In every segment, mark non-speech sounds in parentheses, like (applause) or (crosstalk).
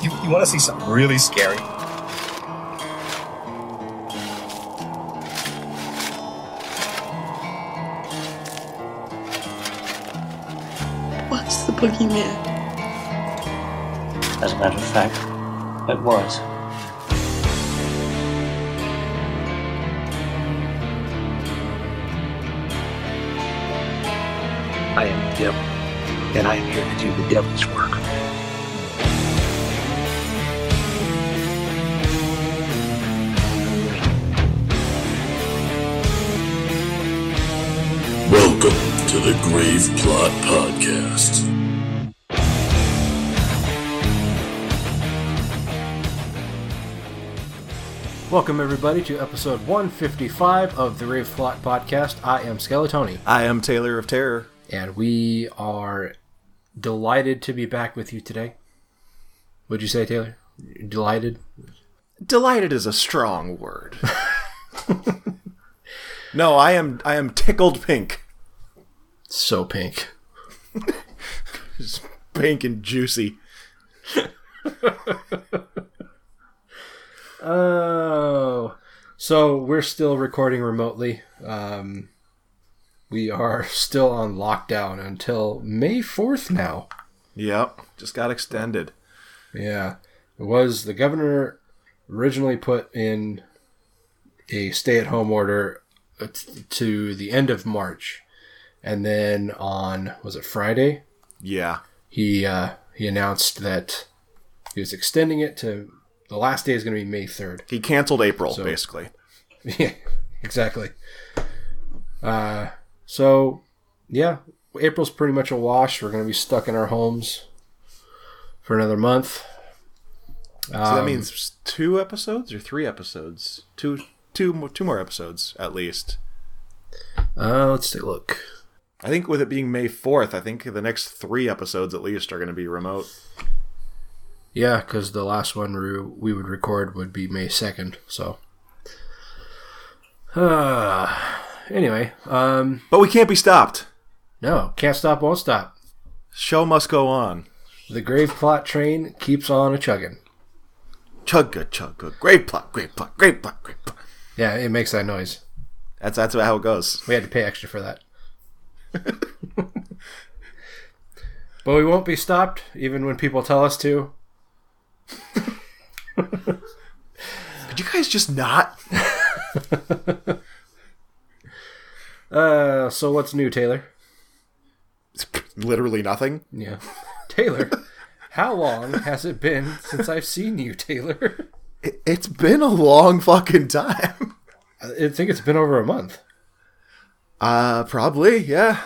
You, you want to see something really scary? What's the boogeyman? As a matter of fact, it was. I am the devil, and I am here to do the devil's work. To the Grave Plot Podcast. Welcome, everybody, to episode 155 of the Grave Plot Podcast. I am Skeletoni, I am Taylor of Terror. and we are delighted to be back with you today. Would you say, Taylor? Delighted? Delighted is a strong word. (laughs) no, I am I am tickled pink. So pink. (laughs) Just pink and juicy. (laughs) Oh, so we're still recording remotely. Um, we are still on lockdown until May 4th now. Yep, just got extended. Yeah, it was the governor originally put in a stay-at-home order uh, to the end of March, and then on was it Friday Yeah. he uh, he announced that he was extending it to the last day is going to be May third. He canceled April, So- basically. (laughs) Yeah, exactly. Uh, so yeah, April's pretty much a wash. We're going to be stuck in our homes for another month. So that Um, means two episodes or three episodes? Two two two more episodes at least. Uh, let's take a look. I think with it being May 4th, I think the next 3 episodes at least are going to be remote. Yeah, because the last one we, we would record would be May 2nd. So, uh, (sighs) anyway, um, But we can't be stopped. no, can't stop, won't stop. Show must go on. The grave plot train keeps on a chugging. Chugga chugga. Great plot, great plot, great plot, great plot. Yeah, it makes that noise. That's that's how it goes. We had to pay extra for that. (laughs) but we won't be stopped, even when people tell us to. (laughs) Could you guys just not? (laughs) Uh, so what's new, Taylor? Literally nothing. Yeah, Taylor. How long has it been since I've seen you, Taylor? It, it's been a long fucking time. I think it's been over a month. Uh, probably, yeah.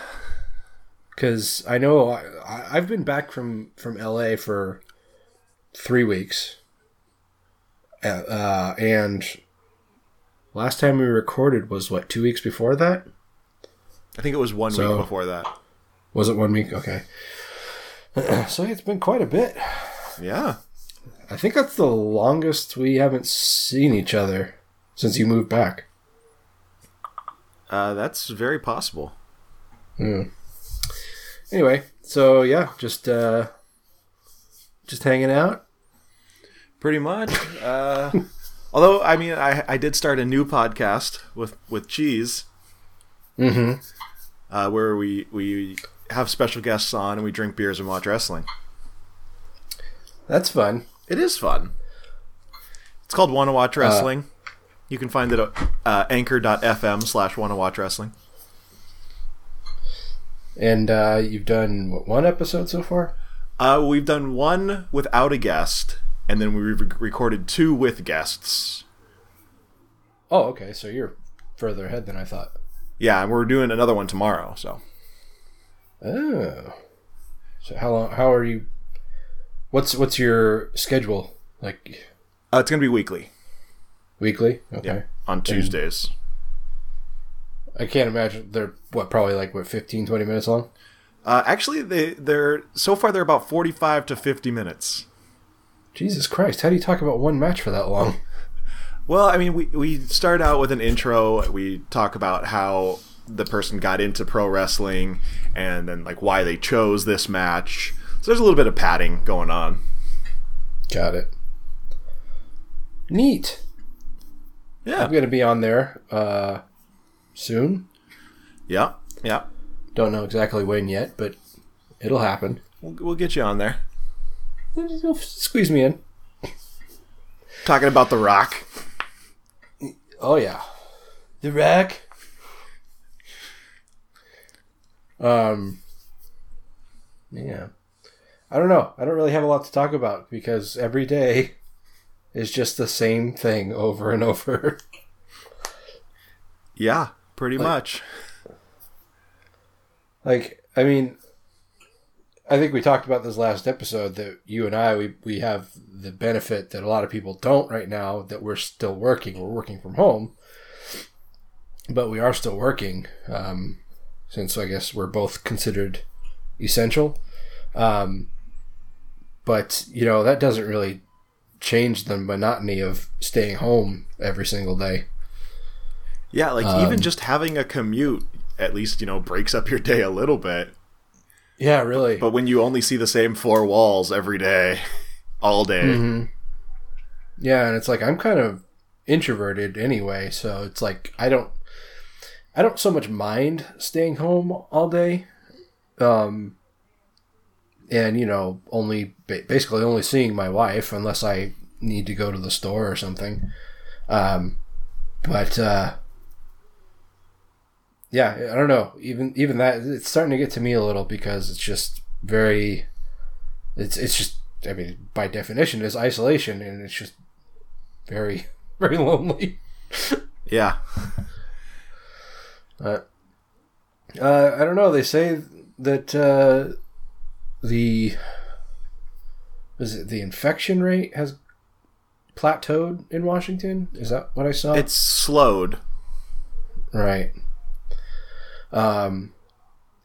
because I know I, I've been back from from LA for three weeks, uh, uh, and last time we recorded was what two weeks before that. I think it was one So- week before that. Was it one week? Okay. (clears throat) so it's been quite a bit. Yeah. I think that's the longest we haven't seen each other since you moved back. Uh, that's very possible. Anyway, so yeah, just uh, just hanging out. Pretty much. Uh, (laughs) although, I mean, I, I did start a new podcast with, with Cheese. Mm-hmm. Uh, where we, we have special guests on and we drink beers and watch wrestling. That's fun. It is fun. It's called Wanna Watch Wrestling. You can find it at uh, anchor.fm slash Wanna Watch Wrestling. And uh, you've done what, one episode so far. Uh, we've done one without a guest, and then we re- recorded two with guests. Oh, okay. So you're further ahead than I thought. Yeah, and we're doing another one tomorrow. So Oh. So how long? How are you? What's what's your schedule like? uh, it's gonna be weekly. Weekly? Okay. Yeah, on Tuesdays. I can't imagine they're what probably like what 15, 20 minutes long. Uh, actually, they they're so far they're about forty-five to fifty minutes. Jesus Christ! How do you talk about one match for that long? Well, I mean, we we start out with an intro. We talk about how the person got into pro wrestling, and then like why they chose this match. So there's a little bit of padding going on. Got it. Neat. Yeah. I'm going to be on there uh, soon. Yeah. Yeah. Don't know exactly when yet, but it'll happen. We'll, we'll get you on there. Squeeze me in. Talking about The Rock. Oh yeah, the Rock. Um. Yeah, I don't know. I don't really have a lot to talk about because every day is just the same thing over and over. Yeah, pretty much. like, I mean, I think we talked about this last episode that you and I we we have the benefit that a lot of people don't right now that we're still working. We're working from home, but we are still working. Um, since I guess we're both considered essential. Um, but you know that doesn't really change the monotony of staying home every single day. Yeah, like Um, even just having a commute at least, you know, breaks up your day a little bit. Yeah, really. But when you only see the same four walls every day, (laughs) all day. Mhm. Yeah, and it's like I'm kind of introverted anyway, so it's like I don't I don't so much mind staying home all day. Um and you know, only basically only seeing my wife unless I need to go to the store or something. Um but uh yeah, I don't know. Even even that it's starting to get to me a little because it's just very it's it's just I mean by definition is isolation and it's just very (laughs) very lonely. Yeah. But (laughs) uh, I don't know. They say that uh, the is it the infection rate has plateaued in Washington. Is that what I saw? It's slowed. Right. Um,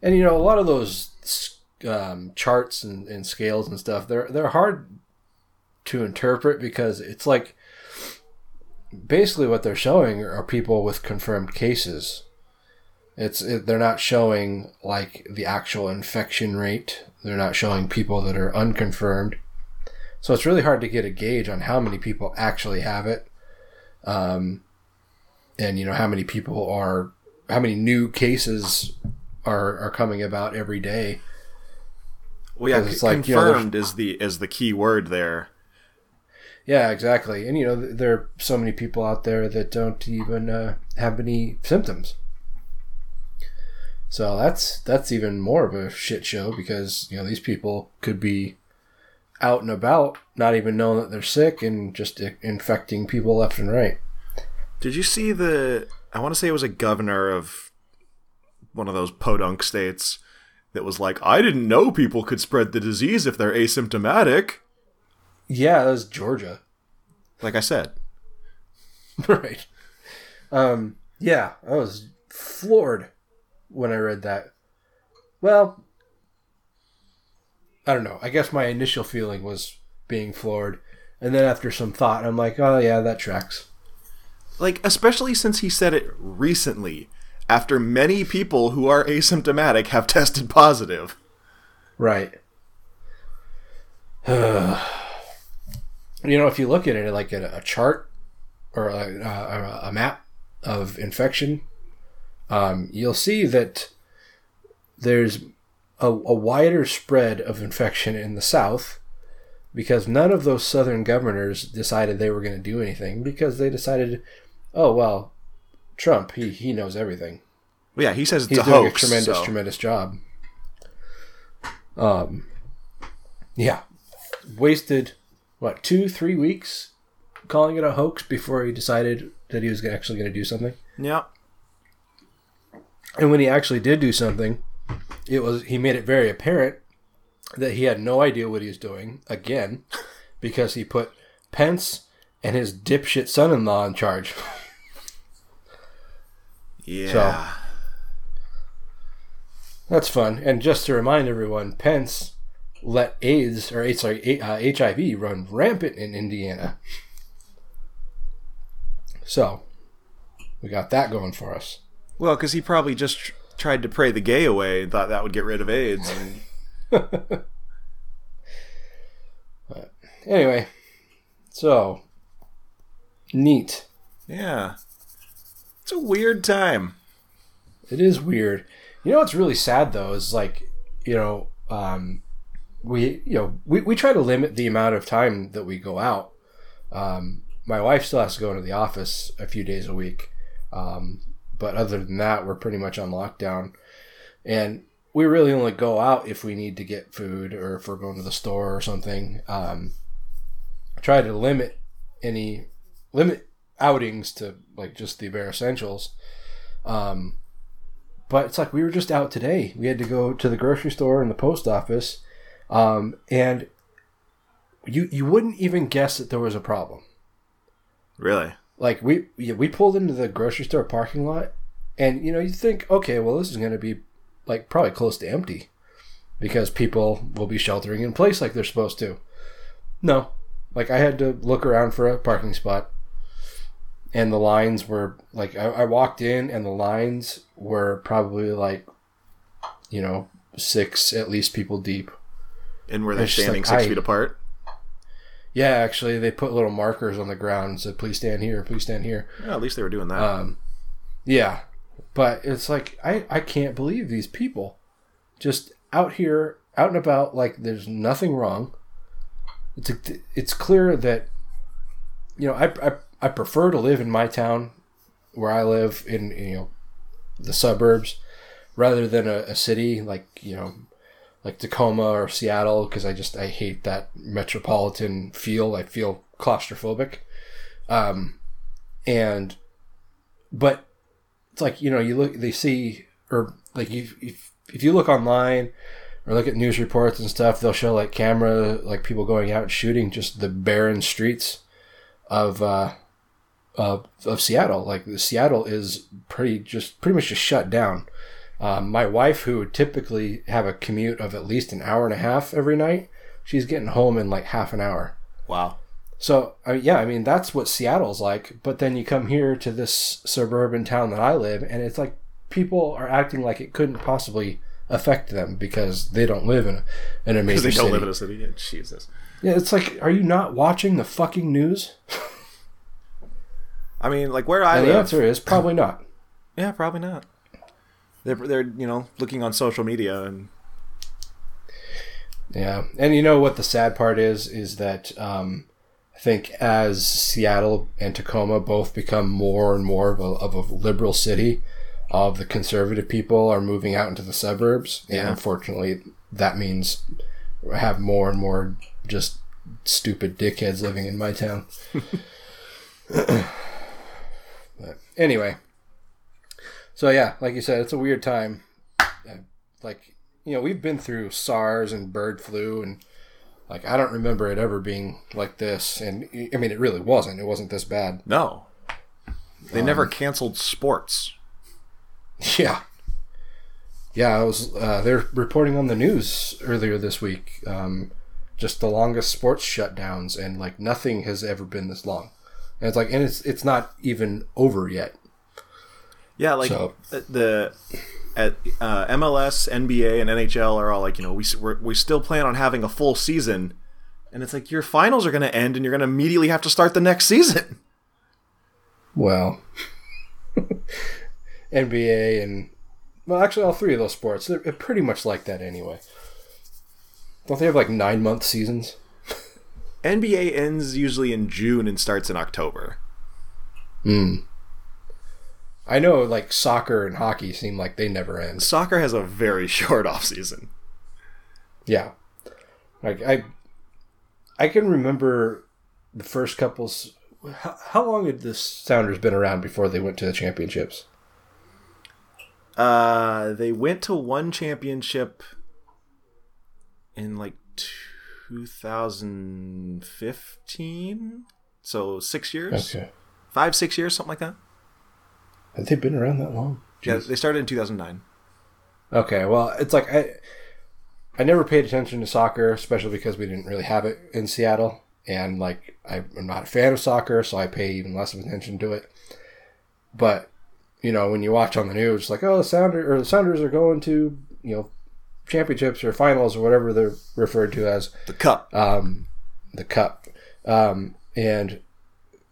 and you know, a lot of those um, charts and, and scales and stuff, they're they're hard to interpret because it's like basically what they're showing are people with confirmed cases. It's it, they're not showing like the actual infection rate. They're not showing people that are unconfirmed. So it's really hard to get a gauge on how many people actually have it. Um, and you know how many people are how many new cases are are coming about every day Well, yeah, it's like, you know, confirmed is the is the key word there. yeah exactly and you know th- there are so many people out there that don't even uh, have any symptoms so that's that's even more of a shit show because you know these people could be out and about not even knowing that they're sick and just infecting people left and right Did you see the? I want to say it was a governor of one of those podunk states that was like, "I didn't know people could spread the disease if they're asymptomatic." yeah that was georgia Like I said, (laughs) right. Um, yeah, I was floored when I read that. Well, I don't know. I guess my initial feeling was being floored, and then after some thought, I'm like, oh yeah, that tracks. like especially since he said it recently, after many people who are asymptomatic have (laughs) tested positive. Right. (sighs) you know, if you look at it like at a chart or a, a, a map of infection, um, you'll see that there's a, a wider spread of infection in the south because none of those southern governors decided they were going to do anything because they decided, oh well, Trump he he knows everything Well, yeah, he says it's he's a doing hoax. a tremendous, so- tremendous job. Um, yeah, wasted what two, three weeks calling it a hoax before he decided that he was actually going to do something. Yeah. And when he actually did do something, it was he made it very apparent that he had no idea what he was doing again, because he put Pence and his dipshit son-in-law in charge. Yeah. That's fun. And just to remind everyone, Pence let AIDS or sorry, uh, HIV run rampant in Indiana. So we got that going for us. Well, because he probably just tr- tried to pray the gay away and thought that would get rid of AIDS. And (laughs) Anyway, So, neat. Yeah. It's a weird time. It is weird. You know what's really sad though is like, you know, um, we you know we, we try to limit the amount of time that we go out. Um, my wife still has to go into the office a few days a week, um, but other than that, we're pretty much on lockdown, and we really only go out if we need to get food or if we're going to the store or something. Um, try to limit any limit outings to like just the bare essentials. Um, but it's like we were just out today. We had to go to the grocery store and the post office, um, and you you wouldn't even guess that there was a problem. Really? Like we yeah, we pulled into the grocery store parking lot, and you know you think, okay, well this is going to be like probably close to empty, because people will be sheltering in place like they're supposed to. No, like I had to look around for a parking spot, and the lines were like I, I walked in, and the lines were probably like, you know, six at least people deep. And were they standing like, six I- feet apart? Yeah, actually, they put little markers on the ground and said, "Please stand here. Please stand here." Yeah, at least they were doing that. Um, yeah, but it's like I I can't believe these people just out here out and about like there's nothing wrong. It's a, it's clear that you know I, I I prefer to live in my town where I live in you know the suburbs rather than a, a city like you know like Tacoma or Seattle because I just I hate that metropolitan feel. I feel claustrophobic. Um, and but it's like you know you look they see or like you if, if you look online or look at news reports and stuff they'll show like camera like people going out and shooting just the barren streets of uh of, of Seattle like the Seattle is pretty just pretty much just shut down um, my wife who would typically have a commute of at least an hour and a half every night she's getting home in like half an hour wow. so I mean, yeah, I mean that's what Seattle's like. But then you come here to this suburban town that I live, and it's like people are acting like it couldn't possibly affect them because they don't live in a, in a major (laughs) Because they don't city. live in a city. Yeah, Jesus. yeah, it's like, are you not watching the fucking news? (laughs) I mean, like where I And the answer is probably not. (coughs) Yeah, probably not. They're they're you know looking on social media and Yeah, and you know what the sad part is is that um, I think as Seattle and Tacoma both become more and more of a, of a liberal city, of the conservative people are moving out into the suburbs, and unfortunately, that means I have more and more just stupid dickheads living in my town. (laughs) but anyway, so yeah, like you said, it's a weird time. Uh, Like you know, we've been through SARS and bird flu, and like I don't remember it ever being like this. And I mean, it really wasn't. It wasn't this bad. no, they never canceled sports. (laughs) Yeah. Yeah, I was. Uh, they're reporting on the news earlier this week. Um, just the longest sports shutdowns, and like nothing has ever been this long. And it's like, and it's it's not even over yet. Yeah, like So- uh, the at uh, MLS, NBA, and NHL are all like, you know, we we're, we still plan on having a full season, and it's like your finals are going to end, and you're going to immediately have to start the next season. Well, (laughs) NBA and well, actually, all three of those sports they're pretty much like that anyway. Don't they have like nine month seasons? NBA ends usually in June and starts in October. I know, like soccer and hockey seem like they never end. Soccer has a very (laughs) short off season. Yeah, like I, I can remember the first couples. How, how long had the Sounders been around before they went to the championships? Uh, they went to one championship in like 2015. So six years, Okay, five, six years, something like that. Have they been around that long? Yeah, they started in 2009. Okay, well, it's like I, I never paid attention to soccer, especially because we didn't really have it in Seattle, and like I'm not a fan of soccer, so I pay even less of attention to it. But you know, when you watch on the news, like oh, the Sounder or the Sounders are going to you know championships or finals or whatever they're referred to as The Cup. um, the cup. Um, and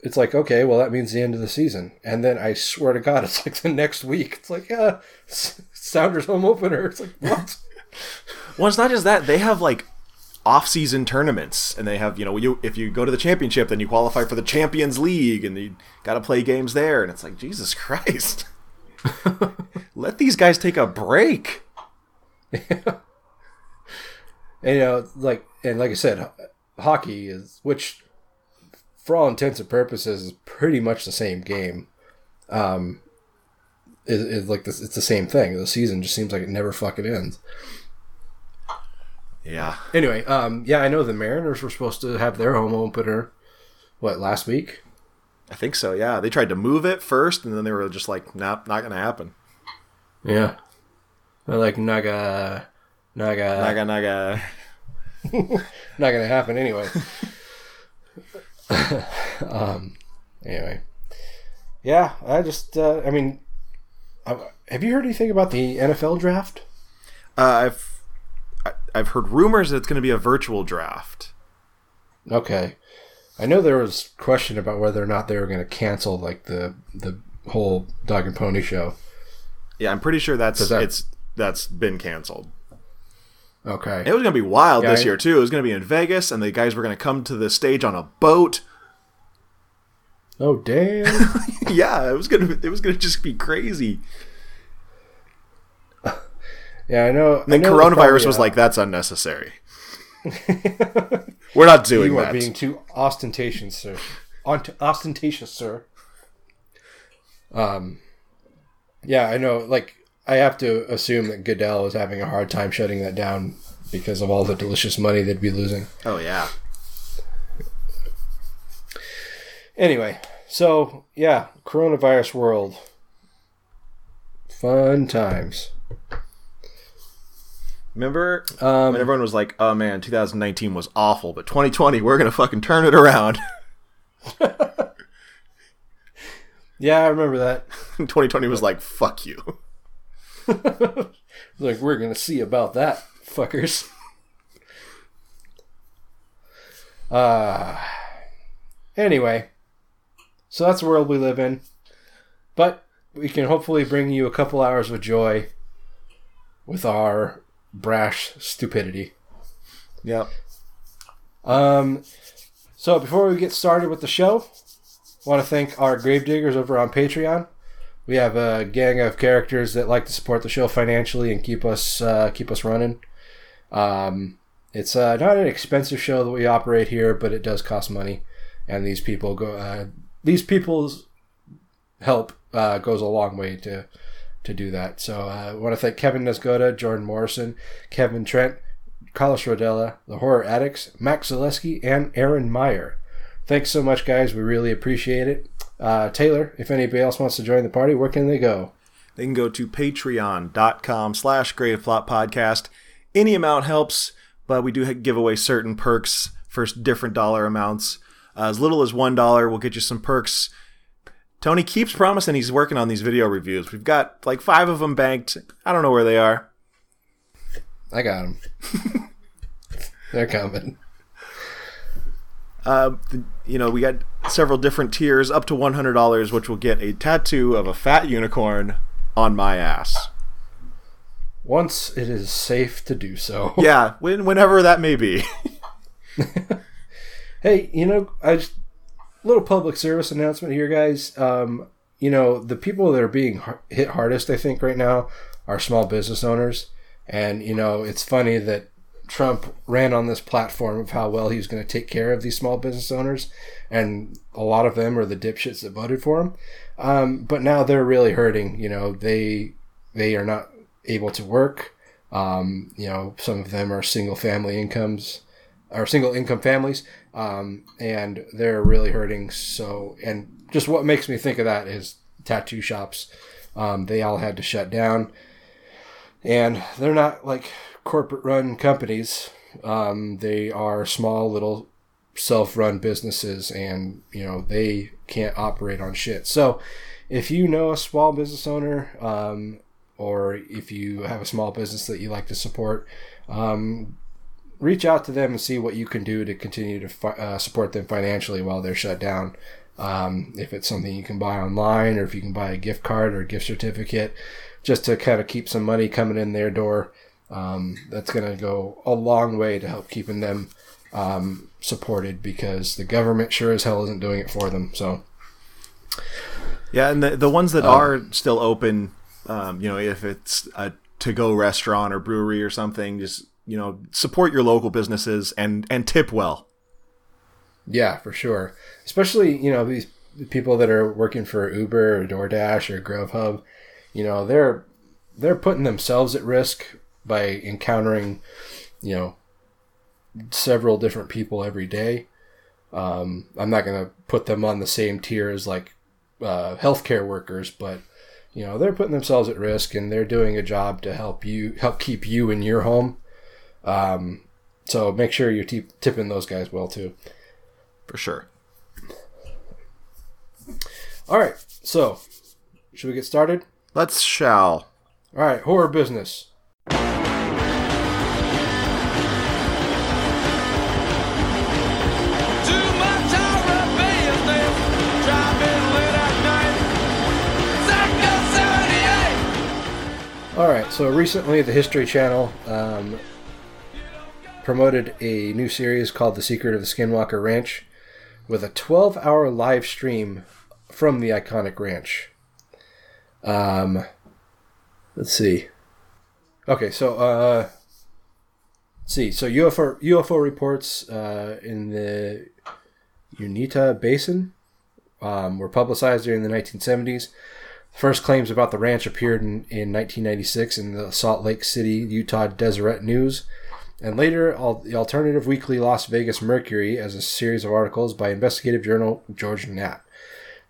it's like okay, well that means the end of the season, and then I swear to God, (laughs) it's like the next week. It's like yeah, Sounders home opener. It's like what? (laughs) Well, it's not just that they have like off-season tournaments, and they have you know you if you go to the championship, then you qualify for the Champions League, and you got to play games there, and it's like Jesus Christ, (laughs) let these guys take a break. And you know, like and like I said, hockey is which, for all intents and purposes, is pretty much the same game. Um, is, is like this. It's the same thing. The season just seems like it never fucking ends. Yeah, Anyway, um, yeah, I know the Mariners were supposed to have their home opener. What last week? I think so. Yeah, they tried to move it first, and then they were just like, "Nope, not gonna happen." Yeah, They're like Naga, Naga, Naga naga. (laughs) not gonna happen anyway. (laughs) (laughs) um, anyway, yeah, I just, uh, I mean, I, have you heard anything about the NFL draft? Uh, I've I- I've heard rumors that it's going to be a virtual draft. Okay, I know there was question about whether or not they were going to cancel like the the whole dog and pony show. Yeah, I'm pretty sure that's that- it's that's been canceled. Okay, It was going to be wild Yeah, this year too. It was going to be in Vegas, and the guys were going to come to the stage on a boat. oh damn. (laughs) yeah, it was gonna it was gonna just be crazy. Yeah, I know. And then know coronavirus probably, was uh, like, "That's unnecessary. We're not doing you are being too ostentatious, sir. Ostentatious, sir. Um, yeah, I know. Like, I have to assume that Goodell is having a hard time shutting that down because of all the delicious money they'd be losing. oh yeah, Anyway, so yeah, coronavirus world. Fun times. remember Um, when everyone was like, "Oh man, 2019 was awful, but 2020, we're gonna fucking turn it around." (laughs) (laughs) yeah, I remember that. (laughs) 2020 was like, "Fuck you." (laughs) Like, we're gonna see about that, fuckers. (laughs) Uh anyway. So that's the world we live in. But we can hopefully bring you a couple hours of joy with our brash stupidity. Yep. Um so before we get started with the show, want to thank our gravediggers over on Patreon. We have a gang of characters that like to support the show financially and keep us uh, keep us running. Um, it's uh, not an expensive show that we operate here, but it does cost money, and these people go. Uh, these people's help uh, goes a long way to to do that. So uh, I want to thank Kevin Nesgoda, Jordan Morrison, Kevin Trent, Carlos Rodella, the Horror Addicts, Max Zaleski, and Aaron Meyer. Thanks so much, guys. We really appreciate it. Uh, Taylor, if anybody else wants to join the party, where can they go? They can go to patreon.com slash Grave Plot Podcast. Any amount helps, but we do give away certain perks for different dollar amounts. Uh, as little as $1 will get you some perks. Tony keeps promising he's working on these video reviews. We've got like five of them banked. I don't know where they are. I got them. (laughs) They're coming. Uh, th- you know, we got several different tiers up to $100, which will get a tattoo of a fat unicorn on my ass. Once it is safe to do so. (laughs) Yeah, when, whenever that may be. (laughs) Hey, you know, I just little public service announcement here, guys. Um, you know, the people that are being hit hardest, I think, right now are small business owners. And you know, it's funny that Trump ran on this platform of how well he was going to take care of these small business owners, and a lot of them are the dipshits that voted for him. Um, but now they're really hurting. You know, they they are not able to work. Um, you know, some of them are single family incomes or single income families, um, and they're really hurting. So, and just what makes me think of that is tattoo shops. Um, they all had to shut down, and they're not like corporate run companies. Um, they are small little self run businesses, and you know they can't operate on shit. So, if you know a small business owner, um, or if you have a small business that you like to support, um, reach out to them and see what you can do to continue to fi- uh, support them financially while they're shut down. Um, if it's something you can buy online, or if you can buy a gift card or a gift certificate, just to kind of keep some money coming in their door, um, that's going to go a long way to help keeping them um, supported because the government sure as hell isn't doing it for them. So. Yeah, and the the ones that are still open, um, you know, if it's a to go restaurant or brewery or something, just you know, support your local businesses and and tip well. Yeah, for sure. Especially, you know, these people that are working for Uber or DoorDash or Grubhub, you know, they're they're putting themselves at risk by encountering, you know, several different people every day. Um, I'm not going to put them on the same tier as like uh, healthcare workers, but you know, they're putting themselves at risk and they're doing a job to help you help keep you in your home. Um, so make sure you're t- tipping those guys well too. For sure. All right, so should we get started? Let's shall. All right, horror business. All right, so recently the History Channel um, promoted a new series called The Secret of the Skinwalker Ranch with a 12 hour live stream from the iconic ranch. Um, let's see. Okay, so uh, see. So UFO UFO reports uh, in the Uinta Basin um, were publicized during the 1970s. First claims about the ranch appeared in, in 1996 in the Salt Lake City, Utah Deseret News, and later the alternative weekly Las Vegas Mercury as a series of articles by investigative journal George Knapp.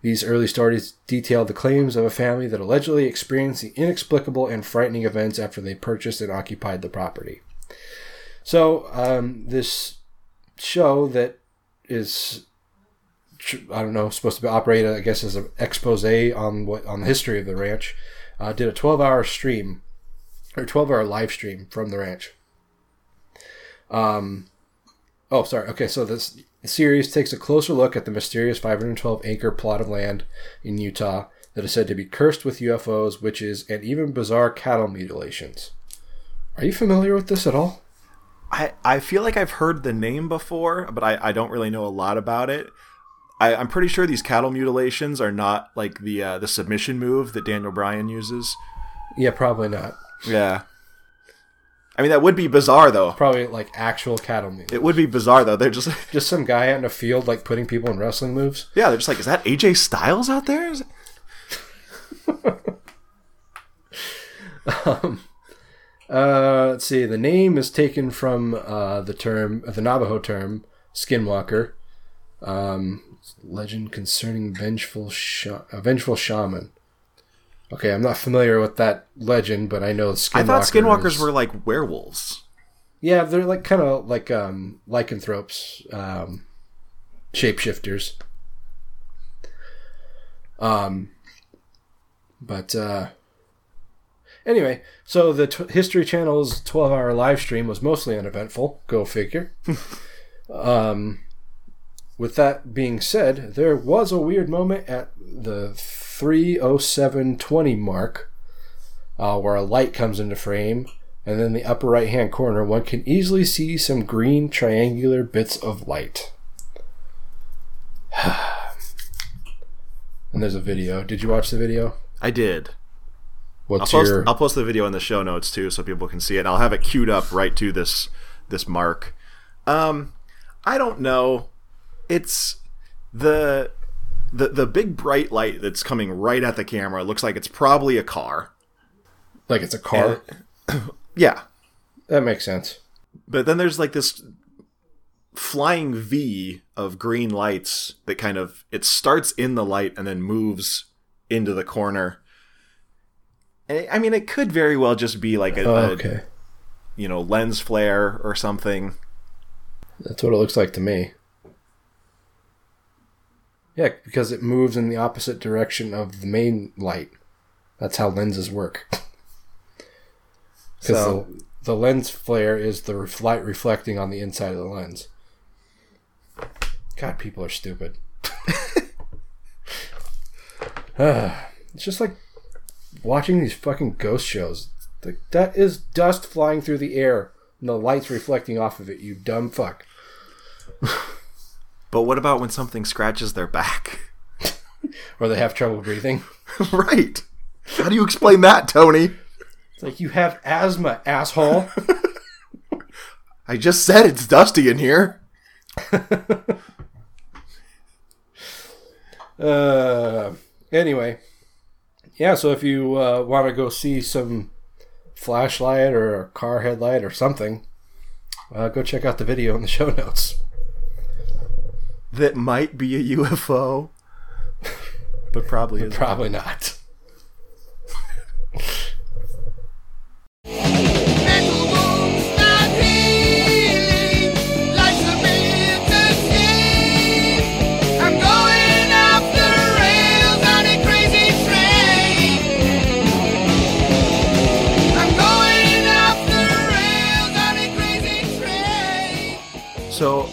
These early stories detailed the claims of a family that allegedly experienced the inexplicable and frightening events after they purchased and occupied the property. So, um, this show that is I don't know, supposed to be operated, I guess, as an expose on what on the history of the ranch. Uh, did a 12 hour stream or 12 hour live stream from the ranch. Um, oh, sorry. Okay, so this series takes a closer look at the mysterious 512 acre plot of land in Utah that is said to be cursed with UFOs, witches, and even bizarre cattle mutilations. Are you familiar with this at all? I, I feel like I've heard the name before, but I, I don't really know a lot about it. I, I'm pretty sure these cattle mutilations are not like the uh, the submission move that Daniel Bryan uses. Yeah, probably not. Yeah. I mean that would be bizarre though. Probably like actual cattle mutilations. It would be bizarre though. They're just (laughs) Just some guy out in a field like putting people in wrestling moves. yeah, they're just like, is that AJ Styles out there? It- (laughs) Uh, let's see. The name is taken from uh, the term, the Navajo term, skinwalker. Um, legend concerning vengeful, sha- a vengeful shaman. Okay, I'm not familiar with that legend, but I know skinwalker. I thought skinwalkers were like werewolves. Yeah, they're like kind of like um, lycanthropes, um, shapeshifters. Um, but uh, anyway, so the t- History Channel's 12 hour live stream was mostly uneventful. Go figure. (laughs) um, with that being said, there was a weird moment at the 30720 mark uh, where a light comes into frame, and then the upper right hand corner, one can easily see some green triangular bits of light. (sighs) and there's a video. Did you watch the video? I did. I'll What's post, your I'll post the video in the show notes too, so people can see it. I'll have it queued up right to this this mark. Um, I don't know. It's the the the big bright light that's coming right at the camera. looks like it's probably a car. like it's a car? (clears throat) Yeah, that makes sense. but then there's like this flying V of green lights that kind of it starts in the light and then moves into the corner. And I mean, it could very well just be like a, Oh, a you know lens flare or something. That's what it looks like to me. Yeah, because it moves in the opposite direction of the main light. That's how lenses work. Because So- the, the lens flare is the ref- light reflecting on the inside of the lens. God, people are stupid. (laughs) Ah, it's just like watching these fucking ghost shows. Like, that is dust flying through the air and the light's reflecting off of it, you dumb fuck. (laughs) But what about when something scratches their back? (laughs) Or they have trouble breathing. (laughs) right. How do you explain that, Tony? It's like you have asthma, asshole. (laughs) I just said it's dusty in here. Uh, anyway, yeah. So if you uh, want to go see some flashlight or a car headlight or something, uh, go check out the video in the show notes. That might be a UFO, but probably is. Probably not.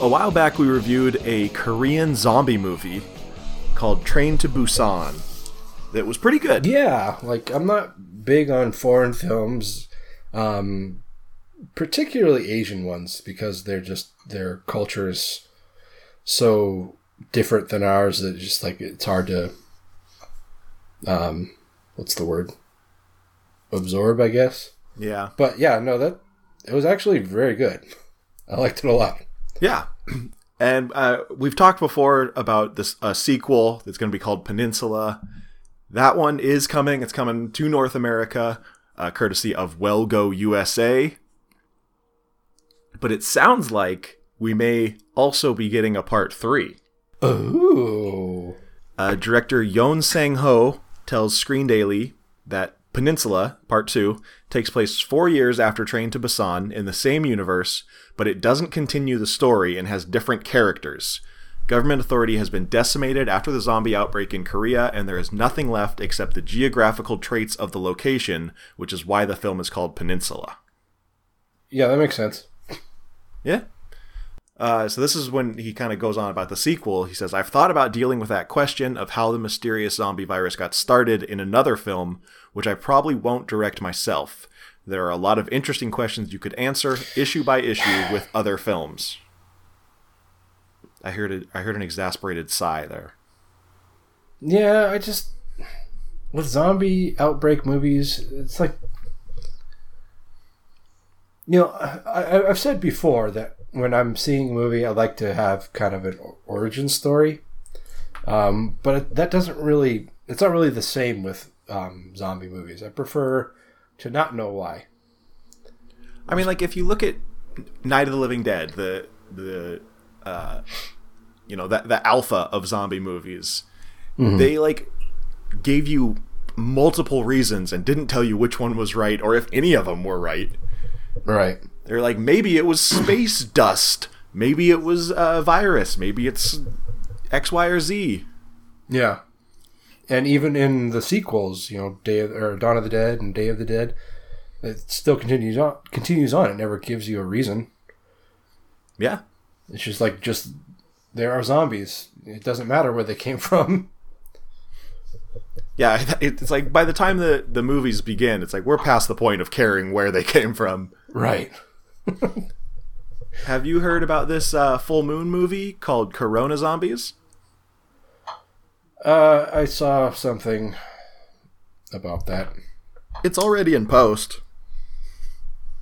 A while back, we reviewed a Korean zombie movie called Train to Busan that was pretty good. Yeah, like I'm not big on foreign films, um, particularly Asian ones, because they're just their culture is so different than ours that just like it's hard to, um, what's the word? Absorb, I guess. Yeah. But yeah, no, that it was actually very good. I liked it a lot. Yeah. And uh, we've talked before about this a sequel that's going to be called Peninsula. That one is coming. It's coming to North America, uh, courtesy of Well Go USA. But it sounds like we may also be getting a part three. Ooh. Uh, director Yeon Sang-ho tells Screen Daily that Peninsula, Part 2, takes place four years after Train to Busan in the same universe, but it doesn't continue the story and has different characters. Government authority has been decimated after the zombie outbreak in Korea, and there is nothing left except the geographical traits of the location, which is why the film is called Peninsula. Yeah, that makes sense. Yeah. Uh, so this is when he kind of goes on about the sequel. He says, "I've thought about dealing with that question of how the mysterious zombie virus got started in another film, which I probably won't direct myself. There are a lot of interesting questions you could answer issue by issue with other films." I heard it. I heard an exasperated sigh there. Yeah, I just with zombie outbreak movies, it's like you know, I- I've said before that when I'm seeing a movie, I like to have kind of an origin story, um, but that doesn't really. It's not really the same with um, zombie movies. I prefer to not know why. I mean, like if you look at Night of the Living Dead, the the uh, you know that the alpha of zombie movies, they like gave you multiple reasons and didn't tell you which one was right or if any of them were right. Right. They're like maybe it was (clears throat) space dust, maybe it was a virus, maybe it's X, Y, or Z. Yeah. And even in the sequels, you know, Day of, or Dawn of the Dead and Day of the Dead, it still continues on. Continues on. It never gives you a reason. Yeah, It's just like just there are zombies. It doesn't matter where they came (laughs) from. yeah. It's like by the time the the movies begin, it's like we're past the point of caring where they (laughs) came from. Right. (laughs) Have you heard about this uh, full moon movie called Corona Zombies? Uh, I saw something about that. It's already in post.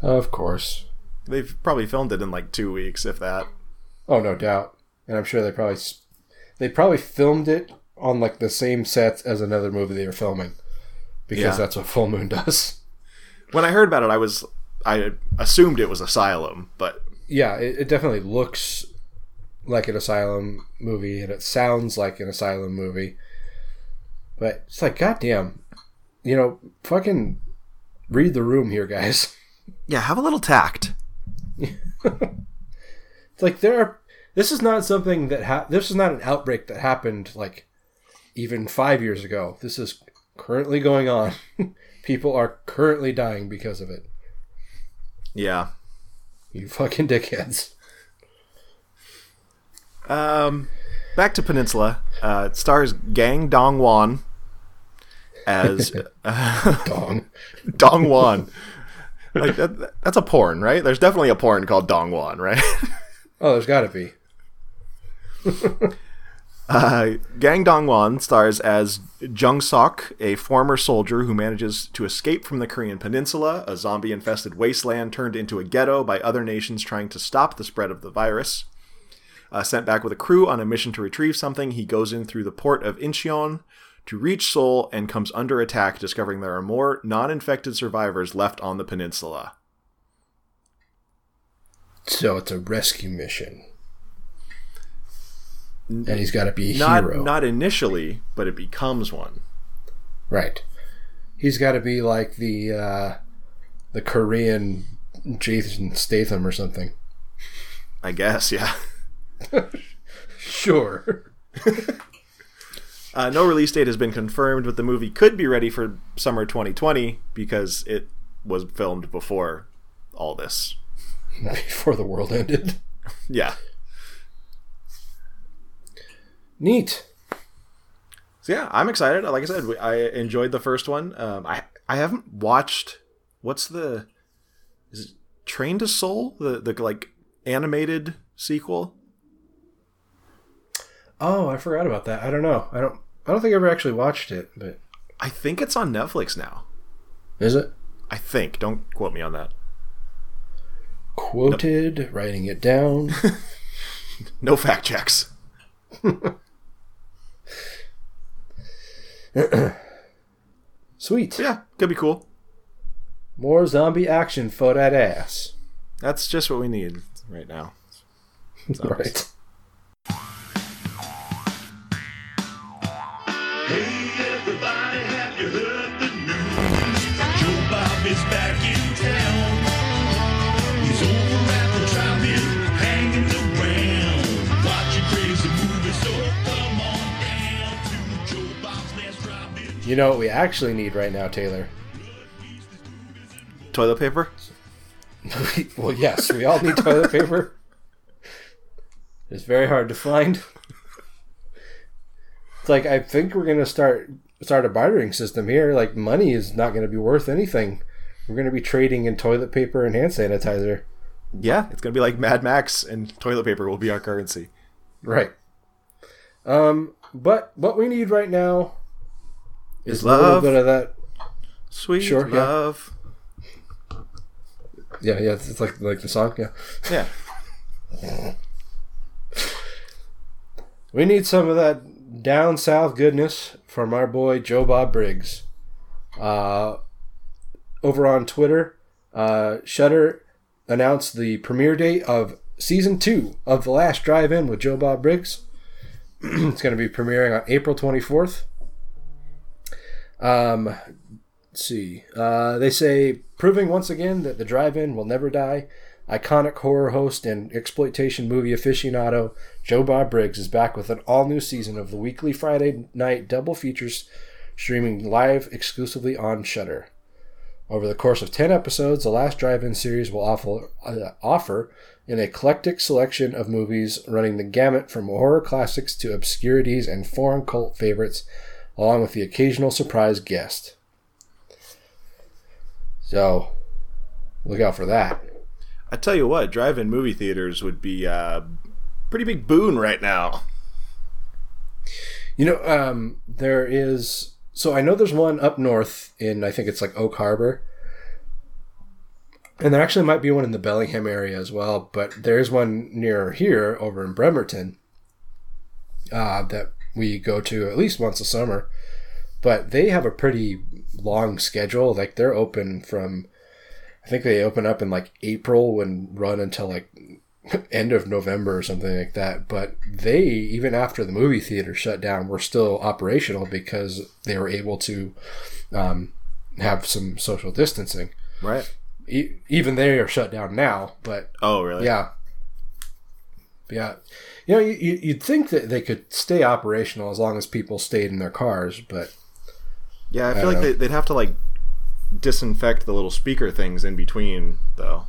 Of course. They've probably filmed it in like two weeks, if that. Oh, no doubt. And I'm sure they probably they probably filmed it on like the same sets as another movie they were filming because Yeah. that's what Full Moon (laughs) does. When I heard about it, I was I assumed it was Asylum, but yeah, it, it definitely looks like an asylum movie, and it sounds like an asylum movie. But it's like, goddamn, you know, fucking read the room here, guys. (laughs) yeah, have a little tact. It's (laughs) like there are. This is not something that ha- this is not an outbreak that happened like even five years ago. This is currently going on. (laughs) People are currently dying because of it. Yeah. You fucking dickheads. Um, back to Peninsula. Uh, it stars Gang Dong-won as (laughs) (laughs) Dong. Dong Wan. Like that, that's a porn, right? There's definitely a porn called Dong Wan, right? Oh, there's got to be. (laughs) Uh, Gang Dong-won stars as Jung Sok, a former soldier who manages to escape from the Korean Peninsula, a zombie infested wasteland turned into a ghetto by other nations trying to stop the spread of the virus. Uh, sent back with a crew on a mission to retrieve something, he goes in through the port of Incheon to reach Seoul and comes under attack, discovering there are more non infected survivors left on the peninsula. So it's a rescue mission. And he's got to be a Not, hero. not initially, but it becomes one. right. He's got to be like the uh, the Korean Jason Statham or something. I guess, yeah. (laughs) (laughs) Sure. (laughs) Uh, no release date has been confirmed, but the movie could be ready for summer 2020 because it was filmed before all this. (laughs) Before the world ended. Yeah. Neat. So yeah, I'm excited. Like I said, we- I enjoyed the first one. Um, I I haven't watched what's the is it Train to Seoul the the like animated sequel. Oh, I forgot about that. I don't know. I don't. I don't think I ever actually watched it, but I think it's on Netflix now. is it I think. Don't quote me on that. quoted? Writing it down. (laughs) No fact checks. (clears throat) Sweet. Yeah, could be cool. More zombie action for that ass. That's just what we need right now. (laughs) Right. Hey everybody, have you heard the news? Joe Bob is back in town. He's over at the drive-in, hanging around, watching crazy movies. So come on down to Joe Bob's last drive-in. You know what we actually need right now, Taylor? Toilet paper? (laughs) well, yes, we all need toilet paper. It's very hard to find. It's like I think we're gonna start start a bartering system here. Like money is not gonna be worth anything. We're gonna be trading in toilet paper and hand sanitizer. Yeah, it's gonna be like Mad Max, and toilet paper will be our currency. Right. Um, but what we need right now is Is a little bit of that. Sweet Sure, yeah. love. Yeah, yeah. It's like like the song. Yeah. Yeah. We need some of that down south goodness from our boy Joe Bob Briggs. Uh, over on Twitter, uh, Shudder announced the premiere date of season two of The Last Drive In with Joe Bob Briggs. (clears throat) it's going to be premiering on April 24th. Um, see. Uh, they say, proving once again that the drive in will never die. Iconic horror host and exploitation movie aficionado Joe Bob Briggs is back with an all new season of the weekly Friday night double features streaming live exclusively on Shudder. Over the course of 10 episodes, the last drive in series will offer, uh, offer an eclectic selection of movies running the gamut from horror classics to obscurities and foreign cult favorites, along with the occasional surprise guest. So, look out for that. I tell you what, drive-in movie theaters would be a pretty big boon right now. You know, um, there is. So I know there's one up north in I think it's like Oak Harbor, and there actually might be one in the Bellingham area as well. But there's one near here over in Bremerton uh, that we go to at least once a summer. But they have a pretty long schedule. Like they're open from, I think they open up in like April and run until like (laughs) end of November or something like that. But they, even after the movie theater shut down, were still operational because they were able to um, have some social distancing. Right? E- even they are shut down now, but Oh, really? yeah, yeah. You know, you, you- you'd think that they could stay operational as long as people stayed in their cars, but Yeah, I I feel don't like know. they'd have to like disinfect the little speaker things in between, though.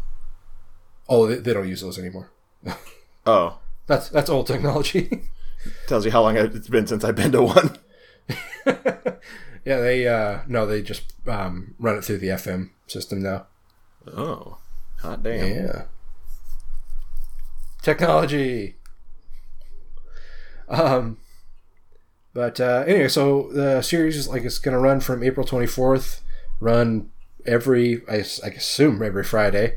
Oh, they, they don't use those anymore. (laughs) Oh, That's that's old technology. (laughs) tells you how long it's been since I've been to one. (laughs) yeah, they uh no, they just um, run it through the FM system now. Oh, hot damn. Yeah. Technology. Um, but uh, anyway, so the series is like it's going to run from April 24th, run every, I, I assume every Friday,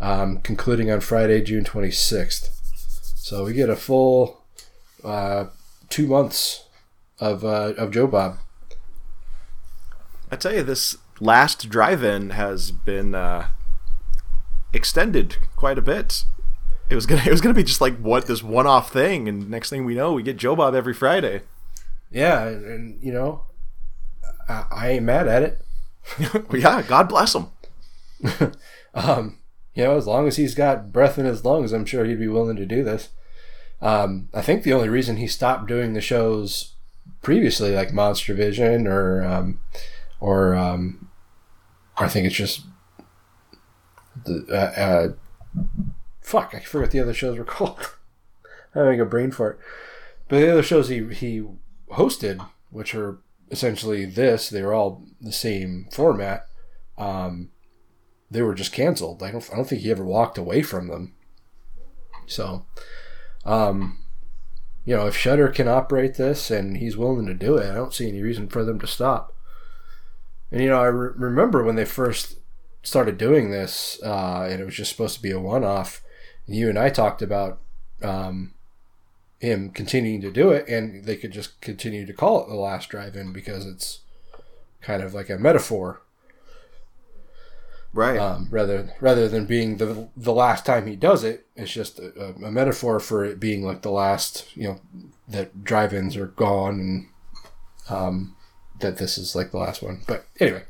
um, concluding on Friday, June 26th. So we get a full uh, two months of uh, of Joe Bob. I tell you, this last drive-in has been uh, extended quite a bit. It was gonna, (laughs) it was gonna be just like what this one-off thing, and next thing we know, we get Joe Bob every Friday. Yeah, and, and you know, I, I ain't mad at it. (laughs) well, yeah, God bless him. (laughs) um, you know, as long as he's got breath in his lungs, I'm sure he'd be willing to do this. Um, I think the only reason he stopped doing the shows previously, like Monster Vision or um, or um, I think it's just the uh, uh, fuck. I forget the other shows were (laughs) called. I'm having a brain fart. But the other shows he he hosted, which are essentially this, they were all the same format. Um, they were just canceled. I don't I don't think he ever walked away from them. So, um, you know, if Shudder can operate this and he's willing to do it, I don't see any reason for them to stop. And you know, I re- remember when they first started doing this, uh, and it was just supposed to be a one-off. You and I talked about um, him continuing to do it, and they could just continue to call it the last drive-in because it's kind of like a metaphor Right. um, rather rather than being the the last time he does it. It's just a, a metaphor for it being like the last, you know, that drive-ins are gone and um, that this is like the last one. But anyway,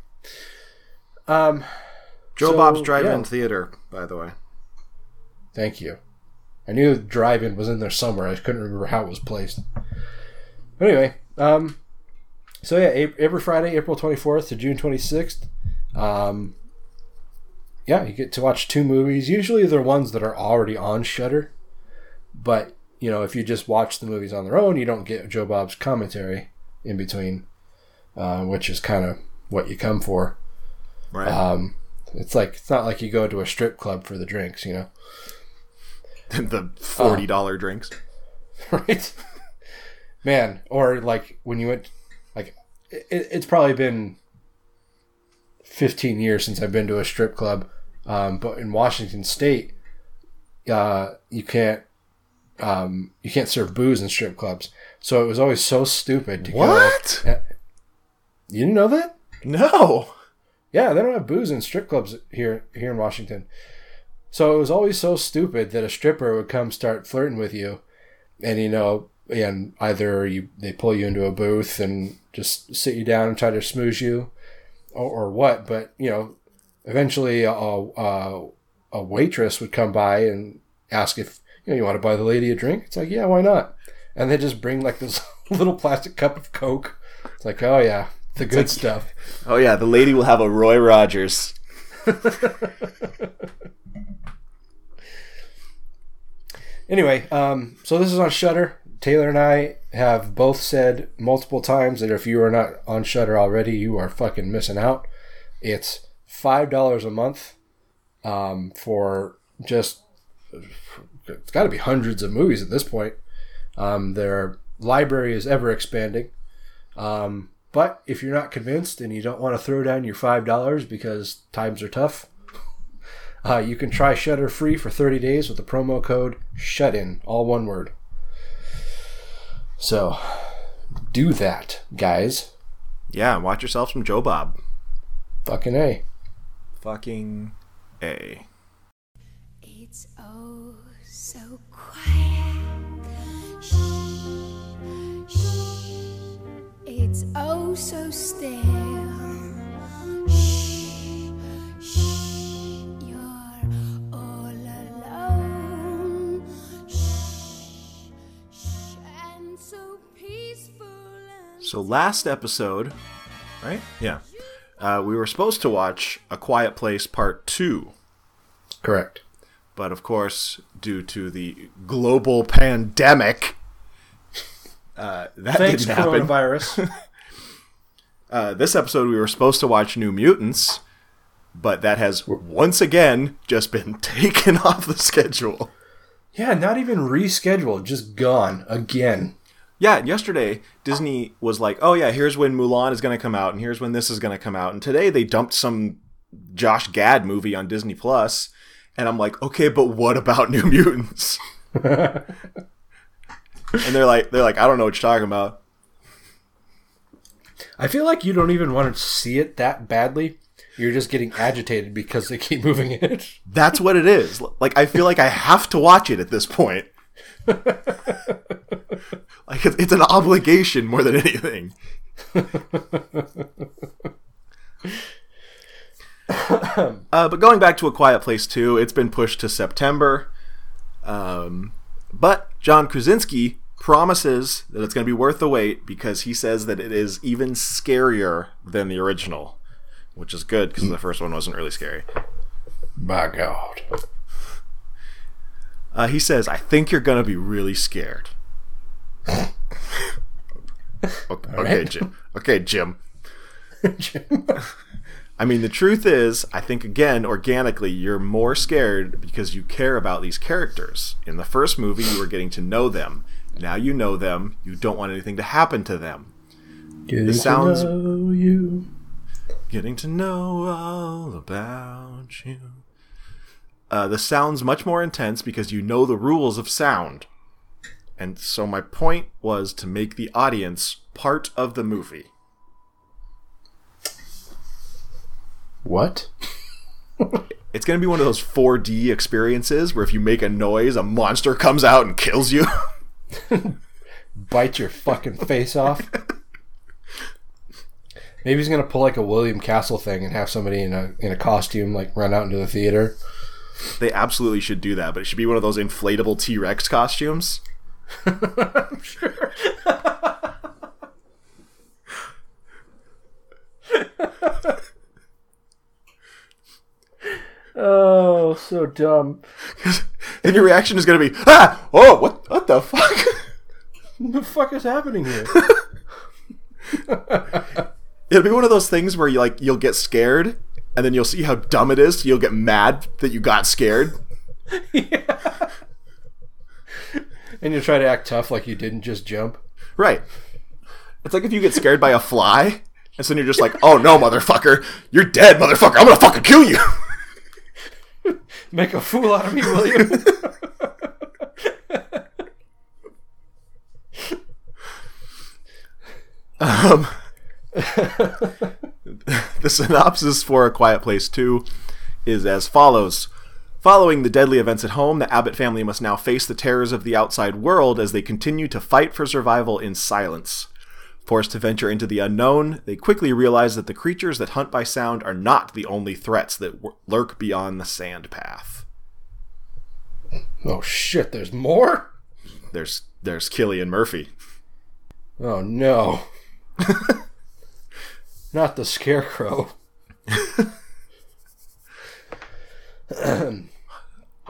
um, Joe so, Bob's Drive-In yeah. Theater, by the way. Thank you. I knew drive-in was in there somewhere. I couldn't remember how it was placed. But anyway, um, so yeah, every Friday, April twenty fourth to June twenty sixth. Um, yeah, you get to watch two movies. Usually, they're ones that are already on Shudder. But you know, if you just watch the movies on their own, you don't get Joe Bob's commentary in between, uh, which is kind of what you come for. Right. Um, it's like it's not like you go to a strip club for the drinks, you know. (laughs) the forty dollar drinks. (laughs) right? Man, or like when you went, like it, it's probably been fifteen years since I've been to a strip club, um, but in Washington State, uh, you can't, um, you can't serve booze in strip clubs. So it was always so stupid to What? go. You didn't know that? No. Yeah, they don't have booze in strip clubs here here in Washington. So it was always so stupid that a stripper would come start flirting with you, and you know, and either you they pull you into a booth and just sit you down and try to smooze you, or, or what. But you know, eventually a, a a waitress would come by and ask if you know you want to buy the lady a drink. It's like yeah, why not? And they just bring like this (laughs) little plastic cup of Coke. It's like oh yeah, the good stuff. Oh yeah, the lady will have a Roy Rogers. (laughs) Anyway, um, so this is on Shudder. Taylor and I have both said multiple times that if you are not on Shudder already, you are fucking missing out. It's five dollars a month um, for just it's got to be hundreds of movies at this point. Um, their library is ever expanding. Um, but if you're not convinced and you don't want to throw down your five dollars because times are tough, uh, you can try Shudder free for 30 days with the promo code SHUTIN, all one word. So, do that, guys. Yeah, watch yourself some Joe Bob. Fucking A. Fucking A. It's oh so quiet. Shh, shh. It's oh so still. So last episode, right? Yeah. Uh, we were supposed to watch A Quiet Place Part 2. Correct. But of course, due to the global pandemic, uh, that Thanks, didn't happen. coronavirus. (laughs) Uh, this episode, we were supposed to watch New Mutants, but that has once again just been (laughs) taken off the schedule. yeah, not even rescheduled, just gone again. Yeah, yesterday Disney was like, "Oh yeah, here's when Mulan is going to come out, and here's when this is going to come out." And today they dumped some Josh Gad movie on Disney Plus, and I'm like, "Okay, but what about (laughs) New Mutants?" and they're like, "They're like, I don't know what you're talking about." I feel like you don't even want to see it that badly. You're just getting agitated because they keep (laughs) moving it. That's what it is. Like, I feel like I have to watch it at this point. (laughs) like, it's, it's an obligation more than anything. (laughs) uh, but going back to A Quiet Place 2, it's been pushed to September. Um, but John Krasinski promises that it's going to be worth the wait because he says that it is even scarier than the original, which is good because the first one wasn't really scary. By God. Uh, he says, I think you're going to be really scared. (laughs) okay, okay, right. Jim. Okay, Jim. (laughs) (laughs) I mean, the truth is, I think, again, organically, you're more scared because you care about these characters. In the first movie, you were getting to know them. Now you know them. You don't want anything to happen to them. Getting sounds- to know you. Getting to know all about you. Uh, the sound's much more intense because you know the rules of sound. And so my point was to make the audience part of the movie. What? (laughs) It's going to be one of those 4D experiences where if you make a noise, a monster comes out and kills you. (laughs) Bite your fucking face off. (laughs) Maybe he's gonna pull like a William Castle thing and have somebody in a in a costume like run out into the theater. They absolutely should do that, but it should be one of those inflatable T Rex costumes. Oh, so dumb. (laughs) Then your reaction is going to be, ah, oh, what, what the fuck? What (laughs) the fuck is happening here? (laughs) It'll be one of those things where you like you'll get scared, and then you'll see how dumb it is. You'll get mad that you got scared. yeah. (laughs) and you'll try to act tough like you didn't just jump. Right. It's like if you get scared by a fly, and so then you're just like, oh no, motherfucker, you're dead, motherfucker. I'm gonna fucking kill you. (laughs) Make a fool out of me, William. (laughs) Um, (laughs) the synopsis for A Quiet Place 2 is as follows. Following the deadly events at home, the Abbott family must now face the terrors of the outside world as they continue to fight for survival in silence. Forced to venture into the unknown, they quickly realize that the creatures that hunt by sound are not the only threats that w- lurk beyond the sand path. oh shit, there's more? There's there's Cillian Murphy. Oh no. (laughs) Not the scarecrow. (laughs)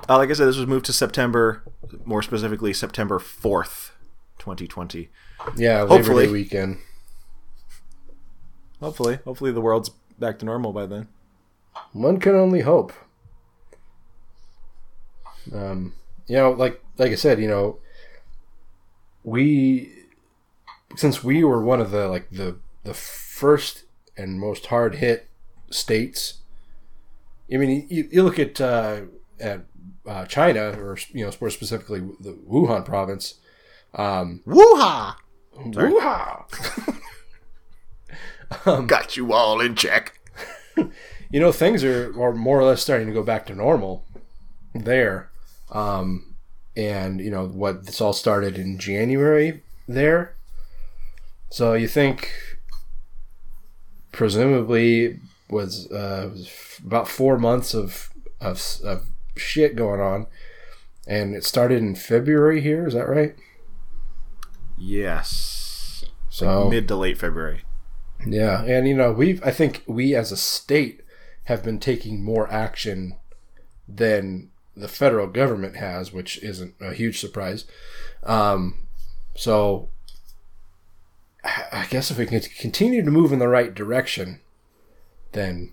Uh, like I said, this was moved to September, more specifically September 4th, 2020. Yeah, Labor Hopefully. Day weekend. Hopefully, hopefully the world's back to normal by then. One can only hope. Um, you know, like like I said, you know, we since we were one of the like the the first and most hard hit states. I mean, you, you look at uh, at uh, China, or you know, more specifically the Wuhan province. Um, Woo-ha! Wuhan. (laughs) Got you all in check. (laughs) you know things are, are more or less starting to go back to normal there um, and you know what this all started in january there so you think presumably was, uh, was f- about four months of, of of shit going on and it started in february here is that right Yes. so Mid to late February. Yeah, and you know, we I think we as a state have been taking more action than the federal government has, which isn't a huge surprise. Um, so I guess if we can continue to move in the right direction, then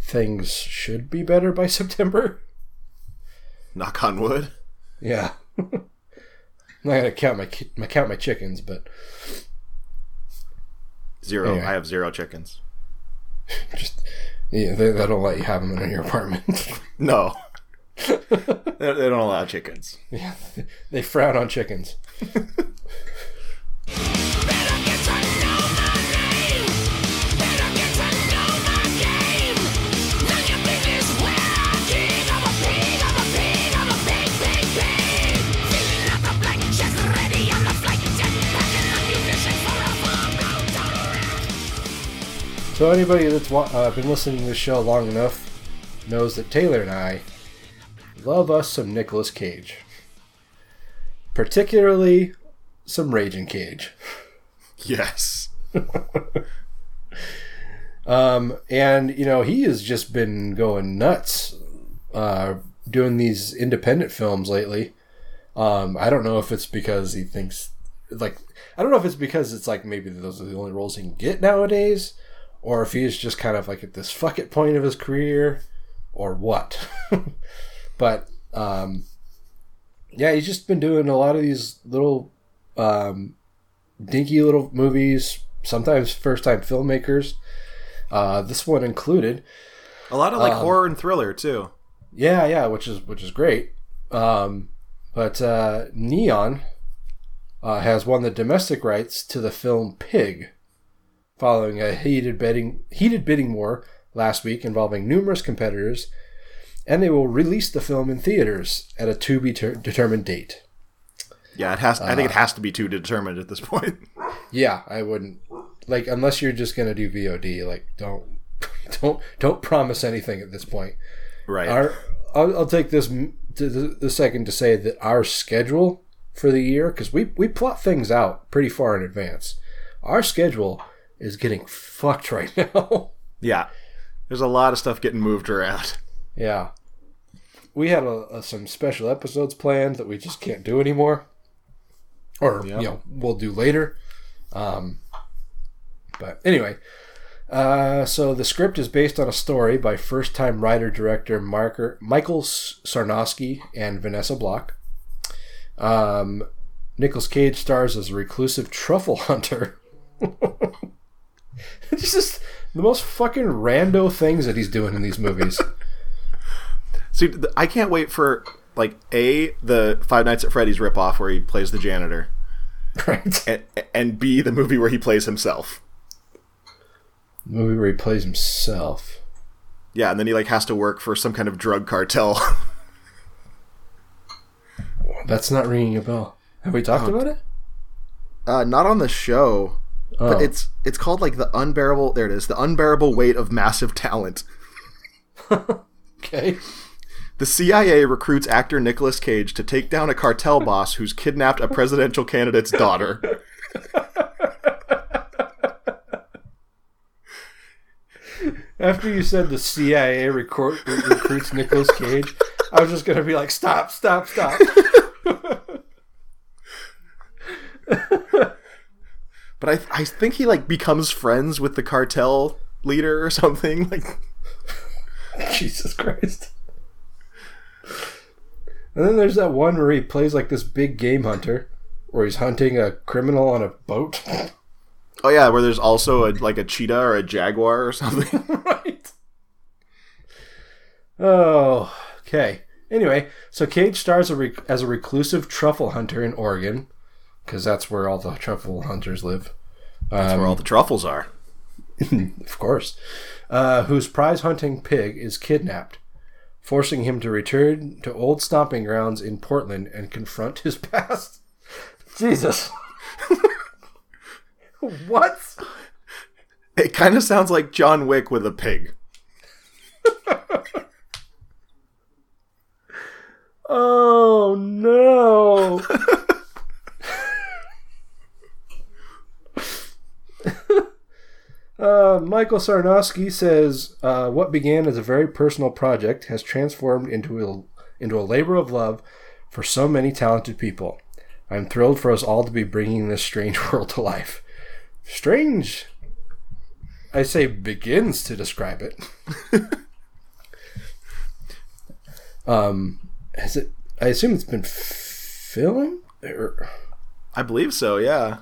things should be better by (laughs) September. Knock on wood. Yeah. I'm not gonna count my my count my chickens, but Zero. Yeah. I have zero chickens. (laughs) just yeah, they, they don't let you have them in your apartment. (laughs) No. they, they don't allow chickens. yeah, they frown on chickens. So anybody that's wa- uh, been listening to the show long enough knows that Taylor and I love us some Nicolas Cage, particularly some Raging Cage. Yes. (laughs) Um, and you know he has just been going nuts, uh, doing these independent films lately. Um, I don't know if it's because he thinks like I don't know if it's because it's like maybe those are the only roles he can get nowadays, or if he's just kind of like at this fuck it point of his career, or what. (laughs) but um, yeah, he's just been doing a lot of these little um, dinky little movies. Sometimes first time filmmakers. Uh, this one included. A lot of like Um, horror and thriller too. Yeah, yeah, which is which is great. Um, but uh, Neon uh, has won the domestic rights to the film Pig, following a heated bidding heated bidding war last week involving numerous competitors, and they will release the film in theaters at a to be ter- determined date. Yeah, it has. I think it Uh, has to be too determined at this point. (laughs) Yeah, I wouldn't like unless you're just gonna do VOD. Like, don't (laughs) don't don't promise anything at this point. right. Our, I'll, I'll take this to the, the second to say that our schedule for the year, because we, we plot things out pretty far in advance, our schedule is getting fucked right (laughs) now. yeah. There's a lot of stuff getting moved around. yeah. We had a, a, some special episodes planned that we just can't do anymore. Or, Yep. you know, we'll do later. Um, but anyway, uh, so the script is based on a story by first-time writer-director Marker, Michael Sarnoski and Vanessa Block. Um, Nicolas Cage stars as a reclusive truffle (laughs) hunter. (laughs) (laughs) it's just the most fucking rando things that he's doing in these movies. (laughs) See, I can't wait for like a the Five Nights at Freddy's ripoff where he plays the janitor, (laughs) right? and, and b the movie where he plays himself. movie where he plays himself. Yeah, and then he like has to work for some kind of drug cartel. That's not ringing a bell. Have we talked about it? uh, not on the show, Oh. but it's it's called like the unbearable. There it is, the unbearable weight of massive talent. (laughs) okay. The CIA recruits actor Nicolas Cage to take down a cartel boss who's kidnapped a presidential candidate's daughter. After you said the CIA recruits Nicolas Cage, I was just gonna be like, stop, stop, stop. (laughs) But I I think he like becomes friends with the cartel leader or something. (laughs) Like Jesus Christ. And then there's that one where he plays like this big game hunter, where he's hunting a criminal on a boat. oh yeah, where there's also a like a cheetah or a jaguar or something. (laughs) right. Oh, okay. Anyway, so Cage stars a rec- as a reclusive truffle hunter in Oregon, because that's where all the (laughs) truffle hunters live. That's where all the truffles are. (laughs) of course, uh, whose prize hunting pig is kidnapped, forcing him to return to old stomping grounds in Portland and confront his (laughs) past. Jesus. what? It kind of sounds like John Wick with a pig. Oh no. Uh, Michael Sarnoski says, uh, "What began as a very personal project has transformed into a, into a labor of love for so many talented people. I'm thrilled for us all to be bringing this strange (laughs) world to life. Strange, I say, begins to describe it. (laughs) um, has it? I assume it's been filmed. Or, I believe so. Yeah.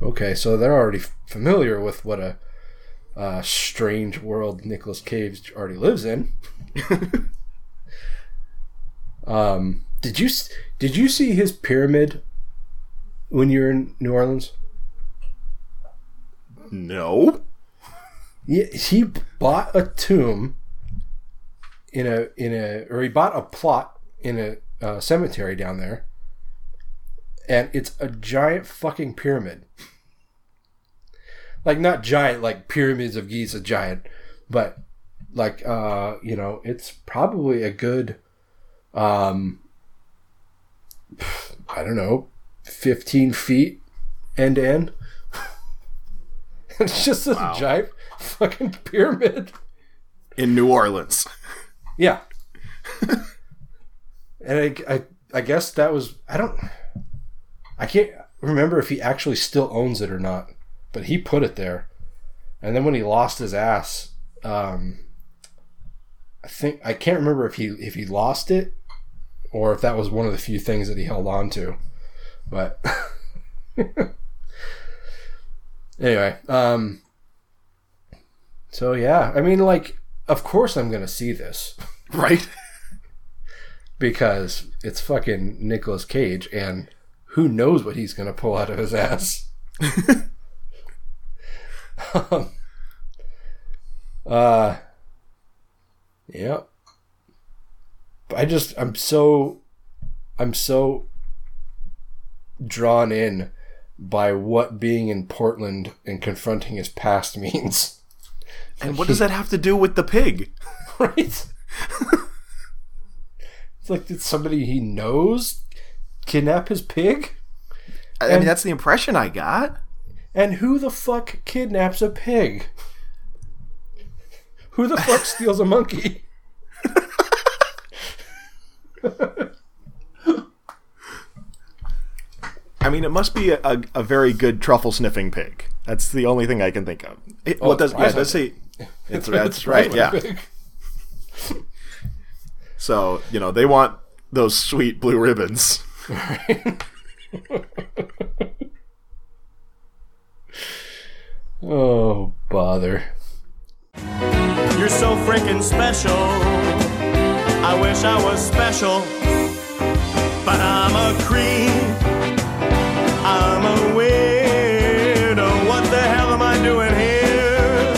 okay, so they're already familiar with what a uh, strange world Nicolas Cage already lives in. (laughs) um, did you s- did you see his pyramid when you were in New Orleans? No. Yeah, he bought a tomb in a in a or he bought a plot in a uh, cemetery down there, and it's a giant fucking pyramid. Like not giant, like pyramids of Giza giant, but like uh, you know, it's probably a good, um, I don't know, fifteen feet end to end. (laughs) It's just a giant fucking pyramid. In New Orleans. Yeah. and I, I, I guess that was I don't I can't remember if he actually still owns it or not, but he put it there. And then when he lost his ass, um, I think I can't remember if he if he lost it or if that was one of the few things that he held on to. But (laughs) anyway, um so yeah, I mean like of course I'm going to see this (laughs) Right. because it's fucking Nicolas Cage and who knows what he's going to pull out of his ass. (laughs) (laughs) uh. But I just I'm so I'm so drawn in by what being in Portland and confronting his past (laughs) means. And what does that have to do with the pig? (laughs) right? it's like did somebody he knows kidnap his pig? I And- mean, that's the impression I got. And who the fuck kidnaps a pig? Who the fuck steals a monkey? I mean, it must be a, a, a very good truffle sniffing pig. That's the only thing I can think of. It, oh, well, it does, yeah, does say. (laughs) It's, that's right, yeah. So, you know, they want those sweet blue ribbons. (laughs) (laughs) Oh bother. You're so freaking special. I wish I was special, but I'm a creep. I'm a weirdo. What the hell am I doing here?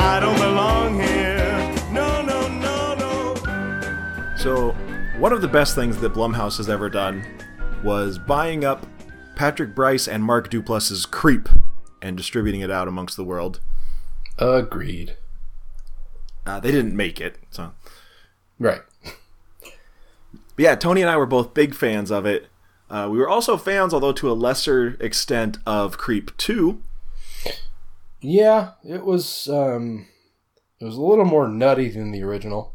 I don't belong here. No, no, no, no. So, one of the best things that Blumhouse has ever done was buying up Patrick Brice and Mark Duplass's Creep and distributing it out amongst the world. Agreed. Uh, they didn't make it, so. Right. But yeah, Tony and I were both big fans of it. Uh, we were also fans, although to a lesser extent, of Creep 2. Yeah, it was um it was a little more nutty than the original.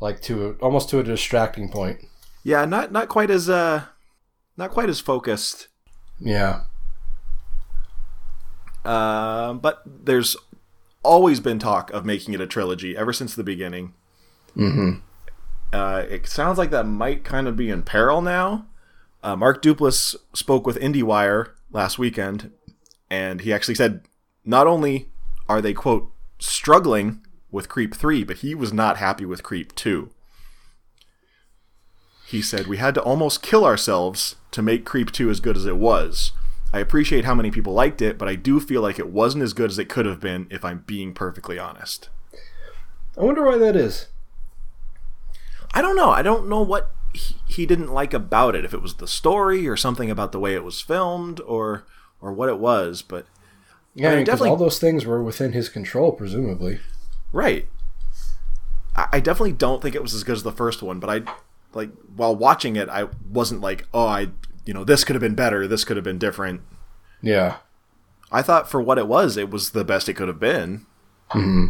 Like to a, almost to a distracting point. Yeah, not not quite as uh, not quite as focused. Yeah. Uh, but there's always been talk of making it a trilogy ever since the beginning. Mhm. Uh, it sounds like that might kind of be in peril now. Uh, Mark Duplass spoke with IndieWire last weekend, and he actually said not only are they quote struggling with Creep three, but he was not happy with Creep two. He said we had to almost kill ourselves to make Creep two as good as it was. I appreciate how many people liked it, but I do feel like it wasn't as good as it could have been if I'm being perfectly honest. I wonder why that is. I don't know. I don't know what he, he didn't like about it. If it was the story or something about the way it was filmed or or what it was, but Yeah, I mean, definitely- all those things were within his control, presumably. right. I, I definitely don't think it was as good as the first one, but I like while watching it, I wasn't like, oh, I you know this could have been better. This could have been different. Yeah. I thought for what it was, it was the best it could have been. hmm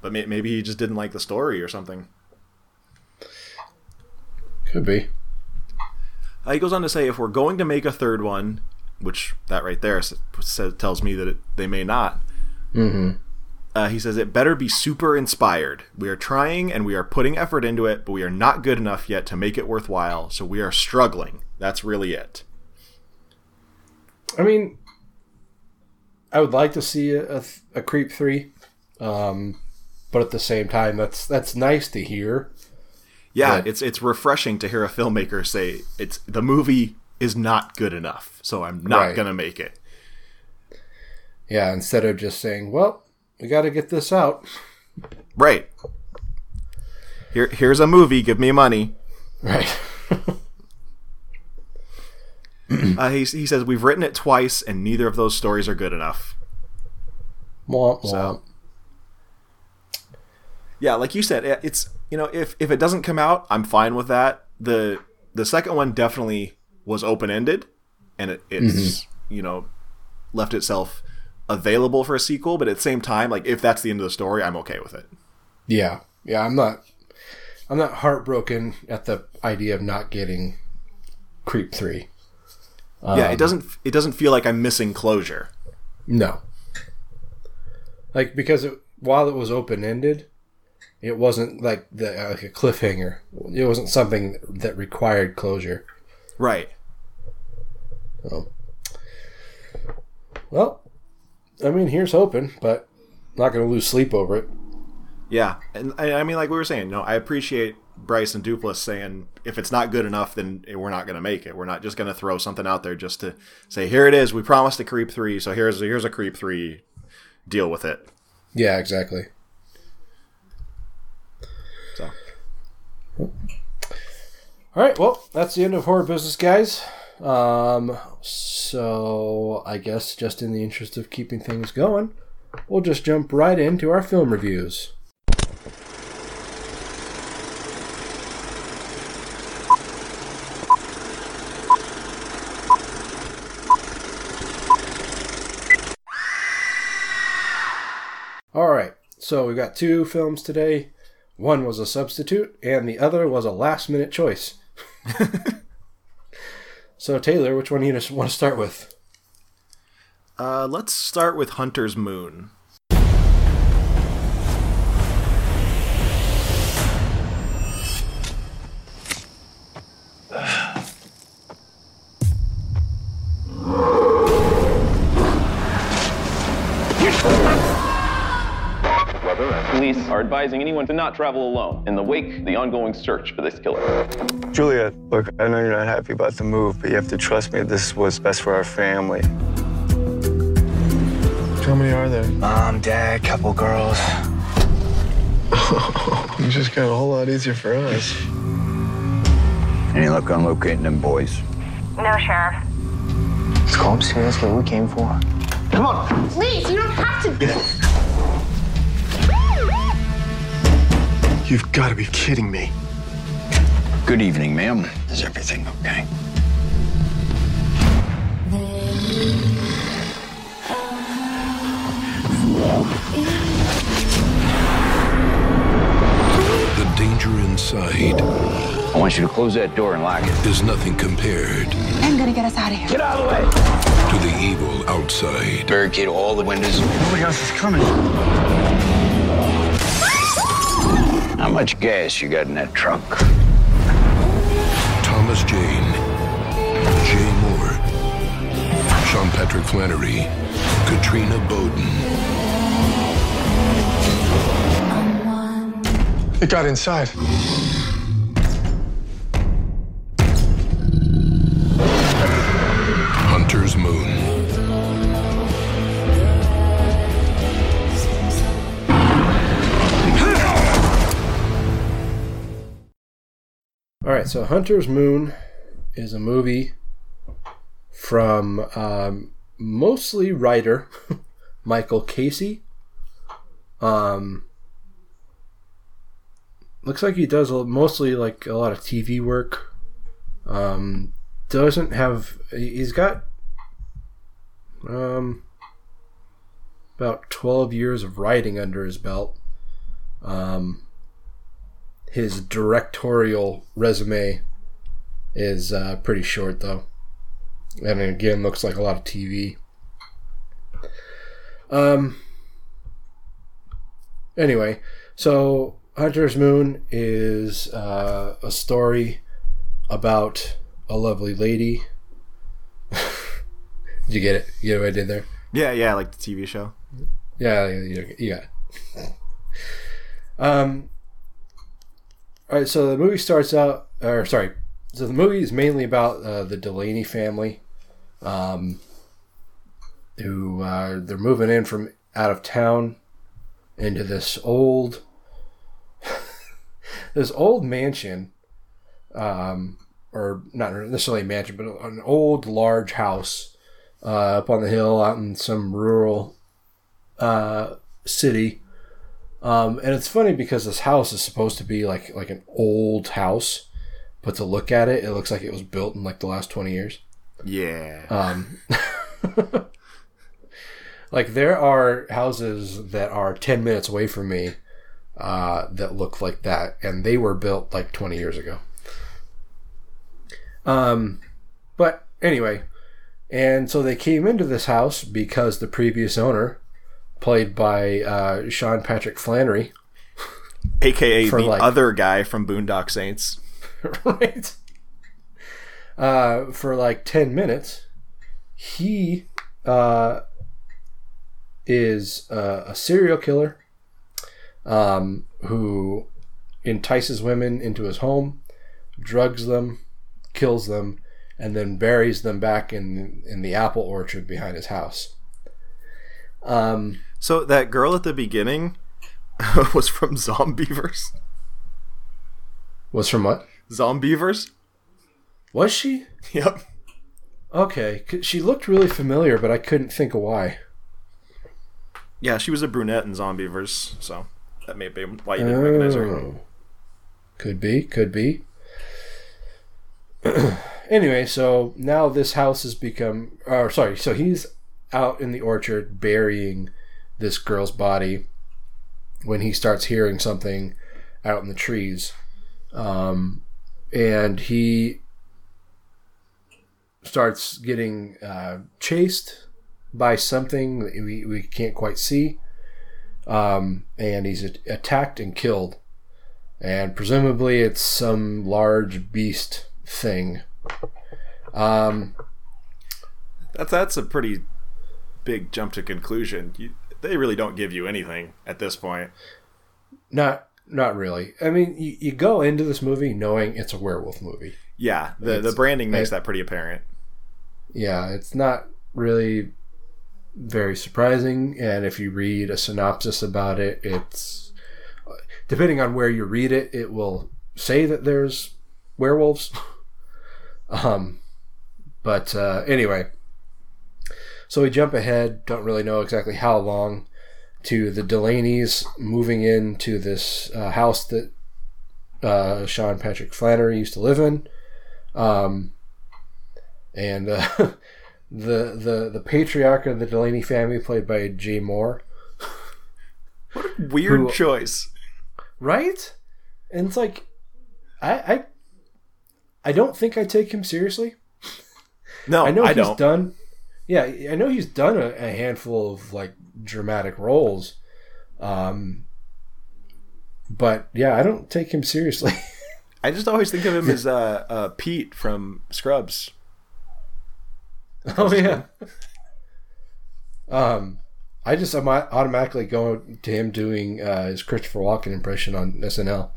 But may, maybe he just didn't like the story or something. Could be. Uh, he goes on to say, if we're going to make a third one, which that right there says, tells me that it, they may not. Mm-hmm. Uh, he says it better be super inspired. We are trying and we are putting effort into it, but we are not good enough yet to make it worthwhile. So we are struggling. That's really it. I mean, I would like to see a, a, a Creep three, um, but at the same time, that's that's nice to hear. Yeah, Yeah. it's it's refreshing to hear a filmmaker say it's the movie is not good enough, so I'm not Right. gonna make it. Yeah, instead of just saying, "Well, we got to get this out." Right. Here, here's a movie. Give me money. Right. (laughs) Uh, he, he says we've written it twice, and neither of those stories are good enough. Womp. So- Yeah, like you said, it- it's you know if if it doesn't come out, I'm fine with that. the The second one definitely was open ended, and it, it's you know left itself available for a sequel. But at the same time, like if that's the end of the story, I'm okay with it. Yeah, yeah. I'm not. I'm not heartbroken at the idea of not getting Creep three. yeah, it um, doesn't it doesn't feel like I'm missing closure. No. Like because it, while it was open ended, it wasn't like the like a cliffhanger. It wasn't something that required closure. Right. So, well, I mean, here's hoping, but not going to lose sleep over it. Yeah, and I, I mean, like we were saying, you know, I appreciate Brice and Duplass saying if it's not good enough, then we're not going to make it. We're not just going to throw something out there just to say here it is. We promised a Creep three, so here's here's a Creep three. Deal with it. Yeah, exactly. So All right, well, that's the end of horror business, guys. Um, so I guess just in the interest of keeping things going, we'll just jump right into our film reviews. All right, so we've got two films today. One was a substitute, and the other was a last minute choice. (laughs) so, Taylor, which one do you want to start with? uh, let's start with Hunter's Moon. Police are advising anyone to not travel alone in the wake of the ongoing search for this killer. Juliet, look, I know you're not happy about the move, but you have to trust me. This is what's best for our family. How many are there? Mom, dad, couple girls. (laughs) You just got a whole lot easier for us. Any luck on locating them boys? No, Sheriff. Is Combs here? That's what we came for. Come on. Please, you don't have to. Get You've got to be kidding me. Good evening, ma'am. Is everything okay? The danger inside I want you to close that door and lock it. is nothing compared I'm gonna get us out of here. Get out of the way. to the evil outside. Barricade all the windows. Oh Nobody else is coming. How much gas you got in that trunk? Thomas Jane, Jay Mohr, Sean Patrick Flanery, Katrina Bowden. It got inside. Hunter's Moon. Right, so Hunter's Moon is a movie from um, mostly writer (laughs) Michael Caissie. Um, looks like he does mostly like a lot of TV work. Um, doesn't have he- he's got um about 12 years of writing under his belt. Um, his directorial resume is uh, pretty short though, and again looks like a lot of TV. Um. Anyway, so Hunter's Moon is uh, a story about a lovely lady. (laughs) Did you get it? You get what I did there? Yeah, yeah, like the TV show. Yeah, yeah, you, you got it. Um. All right, so the movie starts out, or sorry, so the movie is mainly about uh, the Delaney family, um, who uh, they're moving in from out of town into this old, (laughs) this old mansion, um, or not necessarily a mansion, but an old large house uh, up on the hill out in some rural uh, city. Um, and it's funny because this house is supposed to be like like an old house, but to look at it, it looks like it was built in like the last twenty years. Yeah. Um, (laughs) like there are houses that are ten minutes away from me uh, that look like that, and they were built like twenty years ago. Um, but anyway, and so they came into this house because the previous owner, played by uh, Sean Patrick Flanery, AKA the like- other guy from Boondock Saints. (laughs) right? Uh, for like 10 minutes, he uh, is uh, a serial killer um, who entices women into his home, drugs them, kills them, and then buries them back in in the apple orchard behind his house. Um, So that girl at the beginning (laughs) was from Zombieverse. was from what? Zombieverse? Was she? Yep. Okay, she looked really familiar, but I couldn't think of why. Yeah, she was a brunette in Zombieverse, so that may be why you didn't recognize her. Oh. Could be, could be. (clears throat) anyway, so now this house has become. Or sorry, so he's out in the orchard burying this girl's body when he starts hearing something out in the trees, um, and he starts getting uh, chased by something we, we can't quite see um, and he's attacked and killed. And presumably it's some large beast thing. Um, That's that's a pretty big jump to conclusion. You, they really don't give you anything at this point. not not really. I mean, you, you go into this movie knowing it's a werewolf movie. Yeah, the the branding makes that pretty apparent. Yeah, it's not really very surprising. And if you read a synopsis about it, it's depending on where you read it, it will say that there's werewolves. (laughs) um, but uh, anyway, so we jump ahead. Don't really know exactly how long to the Delaney's moving into this uh, house that uh, Sean Patrick Flanery used to live in. Um, and uh, (laughs) the the the patriarch of the Delaney family, played by Jay Mohr, what a Weird Who- choice. right? And it's like, I I, I don't think I take him seriously. No, I know I he's don't. done. Yeah, I know he's done a, a handful of like dramatic roles, um, but yeah, I don't take him seriously. (laughs) I just always think of him as uh, uh, Pete from Scrubs. Oh yeah. Um, I just am automatically go to him doing uh, his Christopher Walken impression on SNL.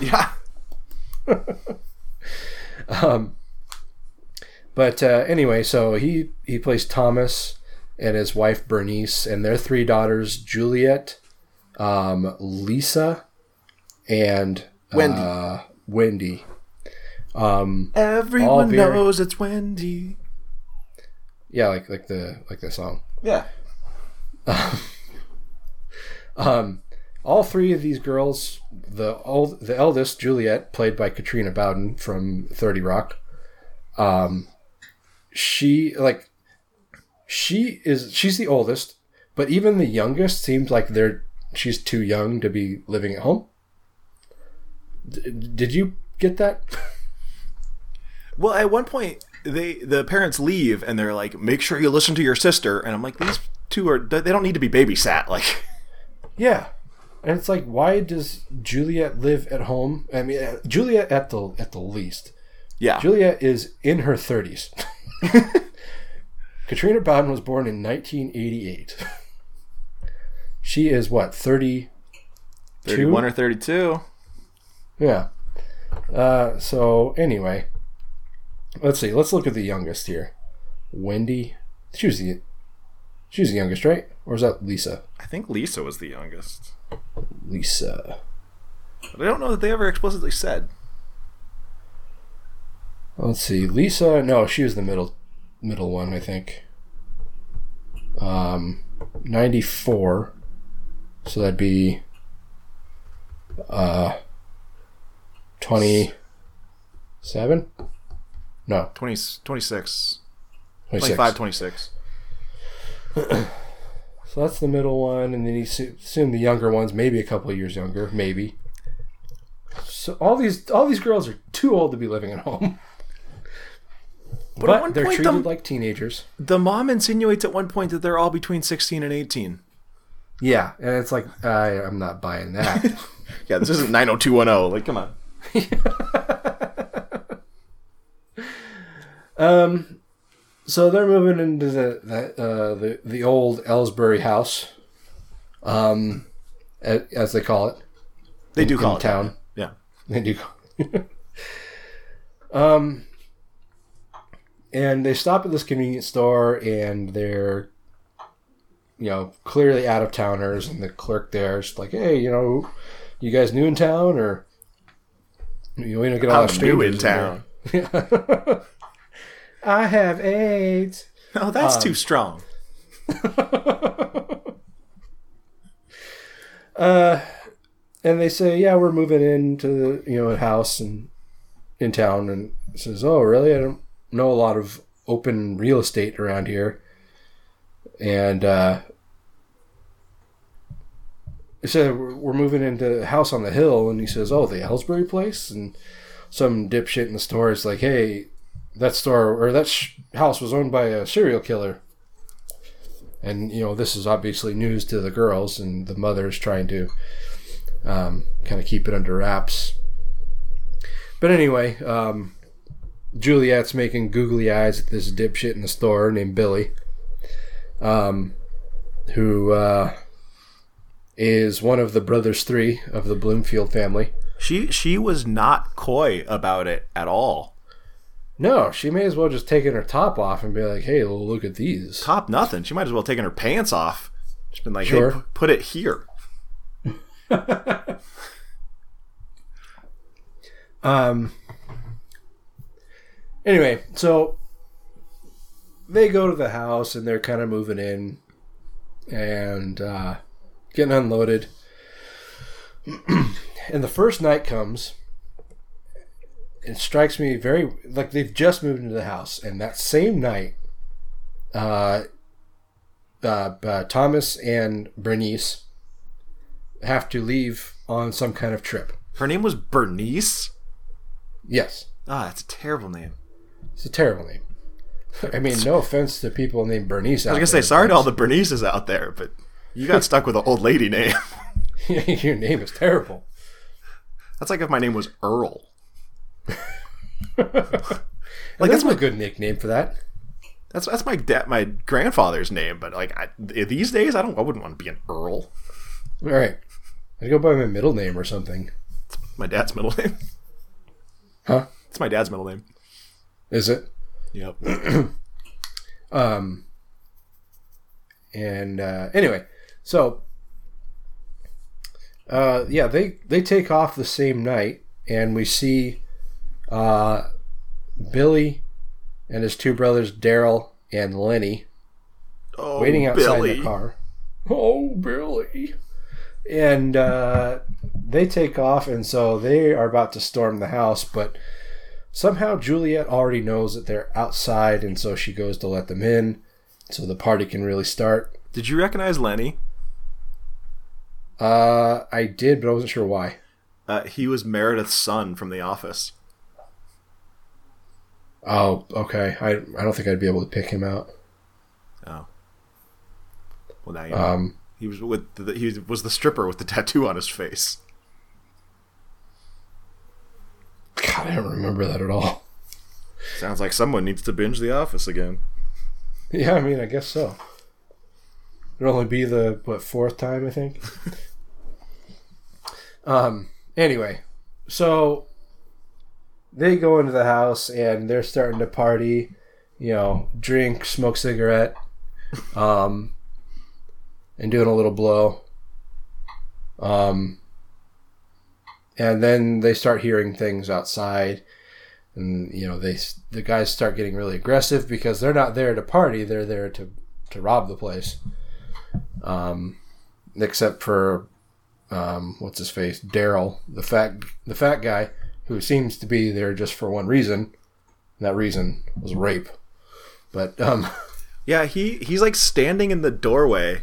Yeah. (laughs) Um, but uh, anyway, so he he plays Thomas and his wife Bernice and their three daughters Juliet, um, Lisa, and Wendy. Uh, Wendy. Um, Everyone very- knows it's Wendy. Yeah, like like the like the song. Yeah. (laughs) Um, all three of these girls, the old, the eldest Juliet, played by Katrina Bowden from Thirty Rock, um, she like she is she's the oldest, but even the youngest seems like they're she's too young to be living at home. D- did you get that? Well, at one point, they the parents leave and they're like, "Make sure you listen to your sister." And I'm like, "These two are they don't need to be babysat." Like, Yeah, and it's like, why does Juliet live at home? I mean, uh, Juliet at the at the least. yeah, Juliet is in her thirties. (laughs) (laughs) Katrina Bowden was born in 1988. (laughs) She is what 30? 31 or 32. Yeah. Uh, so anyway, let's see. Let's look at the youngest here. Wendy. She was the. She was the youngest, right? Or is that Lisa? I think Lisa was the youngest. Lisa. But I don't know that they ever explicitly said. Let's see. Lisa. No, she was the middle, middle one. I think. Um, ninety four. So that'd be. Uh. Twenty. Seven. No, 20, 26. 26. 25, 26. (clears throat) So that's the middle one, and then you assu- assume the younger one's maybe a couple of years younger, maybe. So all these all these girls are too old to be living at home, (laughs) But, but, at one they're point, treated the, like teenagers. the mom insinuates at one point that they're all between 16 and 18. Yeah, and it's like I, I'm not buying that. (laughs) Yeah, this isn't 90210. Like, come on. (laughs) um, so they're moving into the the uh, the, the old Ellsbury house, um, as they call it. They in- do in call it that. town. Yeah. They do. (laughs) um, and they stop at this convenience store, and they're, you know, clearly out of towners, and the clerk there is like, "Hey, you know, you guys new in town, or you know, get all I'm new in town. there." (laughs) I have AIDS. Oh, that's Um, too strong. (laughs) Uh, and they say, "Yeah, we're moving into the you know a house and in town." And says, "Oh, really? I don't know a lot of open real estate around here." And uh, they said, "We're we're moving into a house on the hill." And he says, "Oh, the Ellsbury place." And some dipshit in the store is like, "Hey, that store or that sh- house was owned by a serial killer." and you know this is obviously news to the girls and the mother is trying to um, kind of keep it under wraps but anyway um, juliet's making googly eyes at this dipshit in the store named billy um, who uh, is one of the brothers three of the bloomfield family She she was not coy about it at all. no she may as well just taken her top off and be like hey look at these Top nothing. She might as well taken her pants off. Just been like, Sure. hey, pu- put it here. (laughs) Um. Anyway, so they go to the house and they're kind of moving in and uh, getting unloaded. (clears throat) and the first night comes. It strikes me very like they've just moved into the house, and that same night, uh, uh, uh, Thomas and Bernice have to leave on some kind of trip. Her name was Bernice. Yes. Ah, that's a terrible name. It's a terrible name. I mean, no offense to people named Bernice. I was gonna say sorry to all the Bernices out there, but you got stuck with an old lady name. (laughs) (laughs) Your name is terrible. That's like if my name was Earl. (laughs) like that's a good nickname for that. That's that's my dad, my grandfather's name, but like I, these days, I don't, I wouldn't want to be an Earl. All right, I'd go by my middle name or something. It's My dad's middle name. Huh? It's my dad's middle name. Is it? Yep. (clears throat) Um. And uh, anyway, so uh, yeah, they they take off the same night, and we see uh, Billy and his two brothers Daryl and Lenny Oh, waiting outside Billy. the car. Oh, Billy. And uh, they take off, and so they are about to storm the house, but somehow Juliet already knows that they're outside, and so she goes to let them in so the party can really start. Did you recognize Lenny? Uh, I did, but I wasn't sure why. Uh, he was Meredith's son from The Office. Oh, okay. I I don't think I'd be able to pick him out. Oh. Well, now you know. Um, he was with the, he was the stripper with the tattoo on his face. God, I don't remember that at all. Sounds like someone needs to binge The Office again. Yeah, I mean, I guess so. It'll only be the what fourth time, I think. (laughs) um. Anyway, so they go into the house and they're starting to party. You know, drink, smoke cigarette, um, and doing a little blow. Um. And then they start hearing things outside. And you know they the guys start getting really aggressive because they're not there to party. They're there to to rob the place. Um except for um what's his face? Daryl the fat the fat guy who seems to be there just for one reason. And that reason was rape. But um (laughs) Yeah, he he's like standing in the doorway,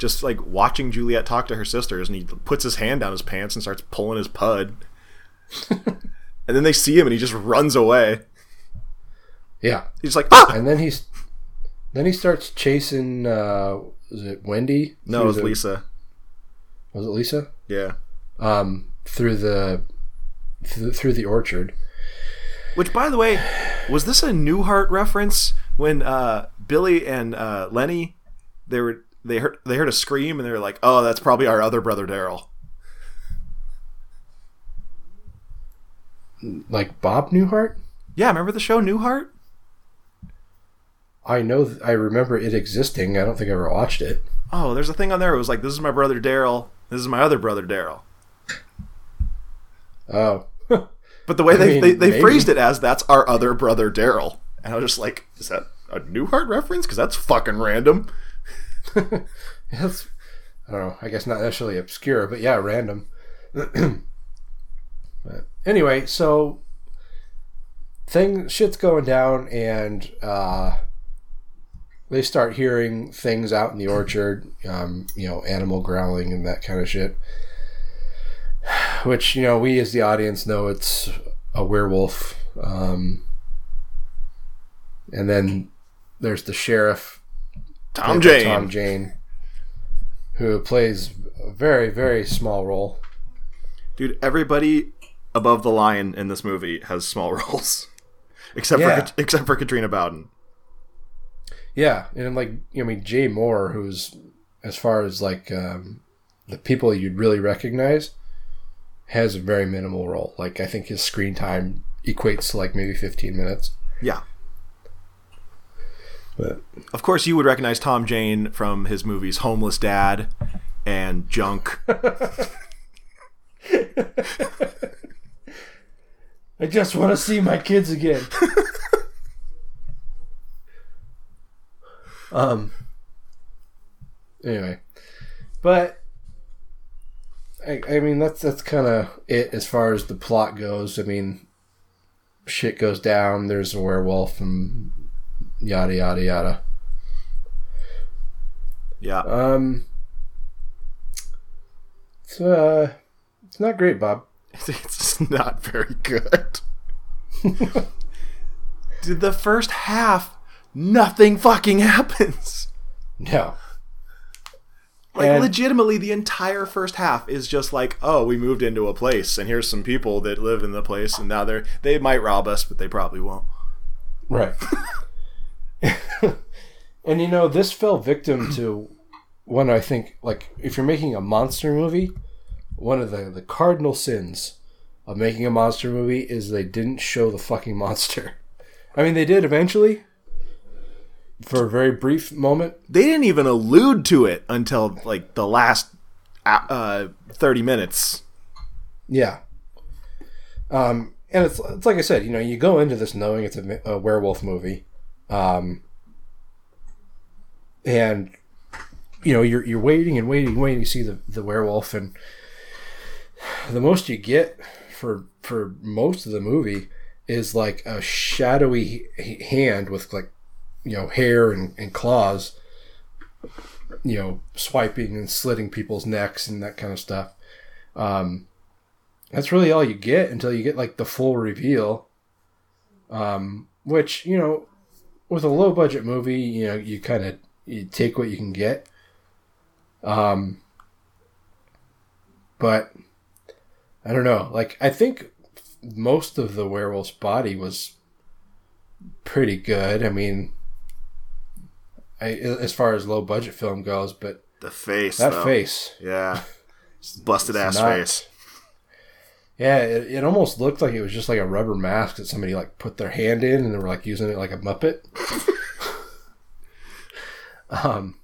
just like watching Juliet talk to her sisters, and he puts his hand down his pants and starts pulling his pud. (laughs) and then they see him, and he just runs away. yeah He's like, ah! and then he's then he starts chasing uh is it wendy No, it was the- Lisa. was it lisa Yeah. um through the through, through the orchard Which, by the way, was this a Newhart reference when uh, Billy and uh, Lenny they were they heard they heard a scream and they were like, "Oh, that's probably our other brother Daryl." like bob newhart Yeah, remember the show Newhart? I know, th- I remember it existing. I don't think I ever watched it. Oh, there's a thing on there. It was like, "This is my brother Daryl. This is my other brother Daryl." Oh, (laughs) But the way they, mean, they, they maybe. phrased it as that's our other brother Daryl. And I was just like, is that a Newhart reference? Because that's fucking random. (laughs) That's, I don't know. I guess not necessarily obscure, but yeah, random. (clears throat) but anyway, so thing shit's going down, and uh, they start hearing things out in the orchard. Um, you know, animal growling and that kind of shit. (sighs) Which you know, we as the audience know it's a werewolf. Um, and then there's the sheriff Tom Jane. Tom Jane, who plays a very, very small role. Dude, everybody above the line in this movie has small (laughs) roles. except Yeah. for except for Katrina Bowden. Yeah, and like I mean Jay Mohr, who's as far as like um, the people you'd really recognize, has a very minimal role. Like I think his screen time equates to like maybe fifteen minutes. Yeah. But Of course, you would recognize Tom Jane from his movies Homeless Dad and Junk. I just want to see my kids again. (laughs) um. Anyway, but I, I mean that's that's kind of it as far as the plot goes. I mean, shit goes down. There's a werewolf and yada yada yada. Yeah. Um. It's uh, it's not great, Bob. (laughs) It's not very good. (laughs) Did the first half, nothing fucking happens. No. Like And- legitimately, the entire first half is just like, oh, we moved into a place, and here's some people that live in the place, and now they're they might rob us, but they probably won't. Right. (laughs) (laughs) and you know, this fell victim to one I think like if you're making a monster movie, one of the the cardinal sins of making a monster movie is they didn't show the fucking monster. (laughs) I mean, they did eventually for a very brief moment. They didn't even allude to it until like the last uh, thirty minutes. Yeah. Um, and it's it's like I said, you know, you go into this knowing it's a, a werewolf movie, um, and you know you're you're waiting and waiting and waiting to see the the werewolf, and the most you get for for most of the movie is like a shadowy hand with like you know hair and, and claws, you know, swiping and slitting people's necks and that kind of stuff. Um, that's really all you get until you get like the full reveal. Um, which you know, with a low budget movie, you know, you kind of you take what you can get. Um, but I don't know. Like I think most of the werewolf's body was pretty good. I mean, I, as far as low budget film goes, but The face. that though. face, Yeah. (laughs) Busted ass not- face. Yeah, it, it almost looked like it was just like a rubber mask that somebody like put their hand in and they were like using it like a muppet. (laughs) um,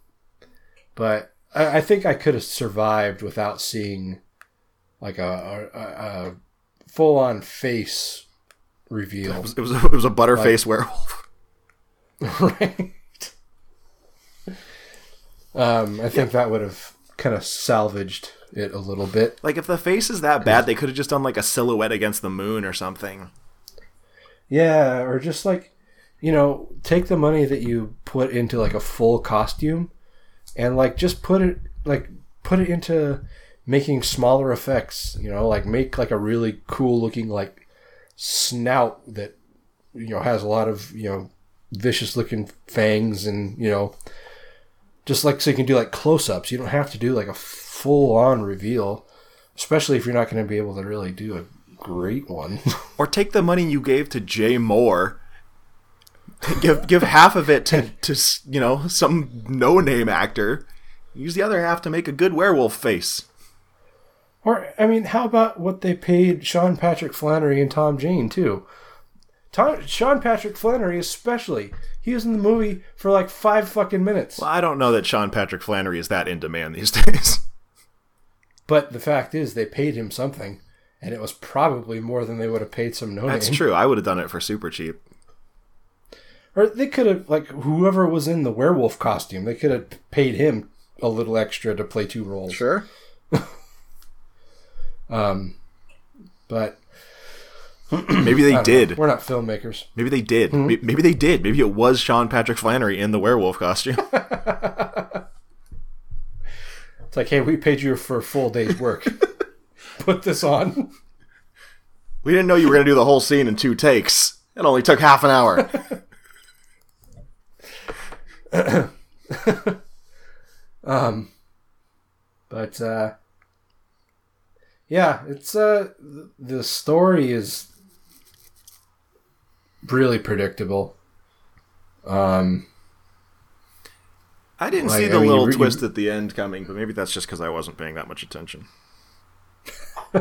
but I, I think I could have survived without seeing like a, a, a full on face reveal. It was, it was, a, it was a butterface Like- werewolf. (laughs) right. Um, I think that would have kind of salvaged it a little bit. Like if the face is that bad, they could have just done like a silhouette against the moon or something. Yeah, or just like, you know, take the money that you put into like a full costume and like just put it like put it into making smaller effects, you know, like make like a really cool looking like snout that you know has a lot of, you know, vicious looking fangs and, you know, just like so you can do like close-ups. You don't have to do like a full-on reveal, especially if you're not going to be able to really do a great one. (laughs) Or take the money you gave to Jay Mohr. give give half of it to, to you know some no name actor. Use the other half to make a good werewolf face. Or I mean, how about what they paid Sean Patrick Flanery and Tom Jane too? Tom, Sean Patrick Flanery especially. He was in the movie for like five fucking minutes. Well, I don't know that Sean Patrick Flanery is that in demand these (laughs) days. But the fact is, they paid him something, and it was probably more than they would have paid some no That's true. I would have done it for super cheap. Or they could have like whoever was in the werewolf costume. They could have paid him a little extra to play two roles. Sure. (laughs) Um, but (clears throat) Maybe they don't know. did. We're not filmmakers. Maybe they did. Mhm. Maybe they did. Maybe it was Sean Patrick Flanery in the werewolf costume. (laughs) It's like, hey, we paid you for a full day's work. (laughs) Put this on. we didn't know you were going to do the whole scene in two takes. It only took half an hour. (laughs) um, but uh, yeah, it's uh, the story is really predictable. Um, I didn't Like, see I the mean, little you twist at the end coming, but maybe that's just because I wasn't paying that much attention. (laughs)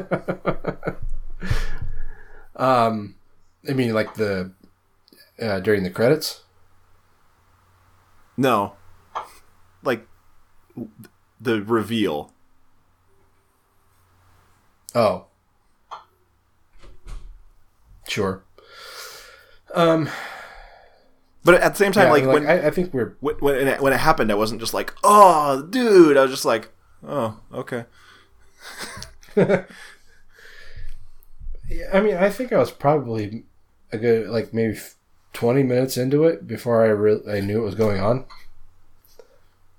um, I mean, like the uh, during the credits. No. Like, the reveal. Oh, sure. Um, But at the same time, Yeah, like, like, when I- I think we're when when it, when it happened, I wasn't just like, "Oh, dude!" I was just like, "Oh, okay." Yeah, (laughs) I mean, I think I was probably a good like maybe twenty minutes into it before I re- I knew what was going on,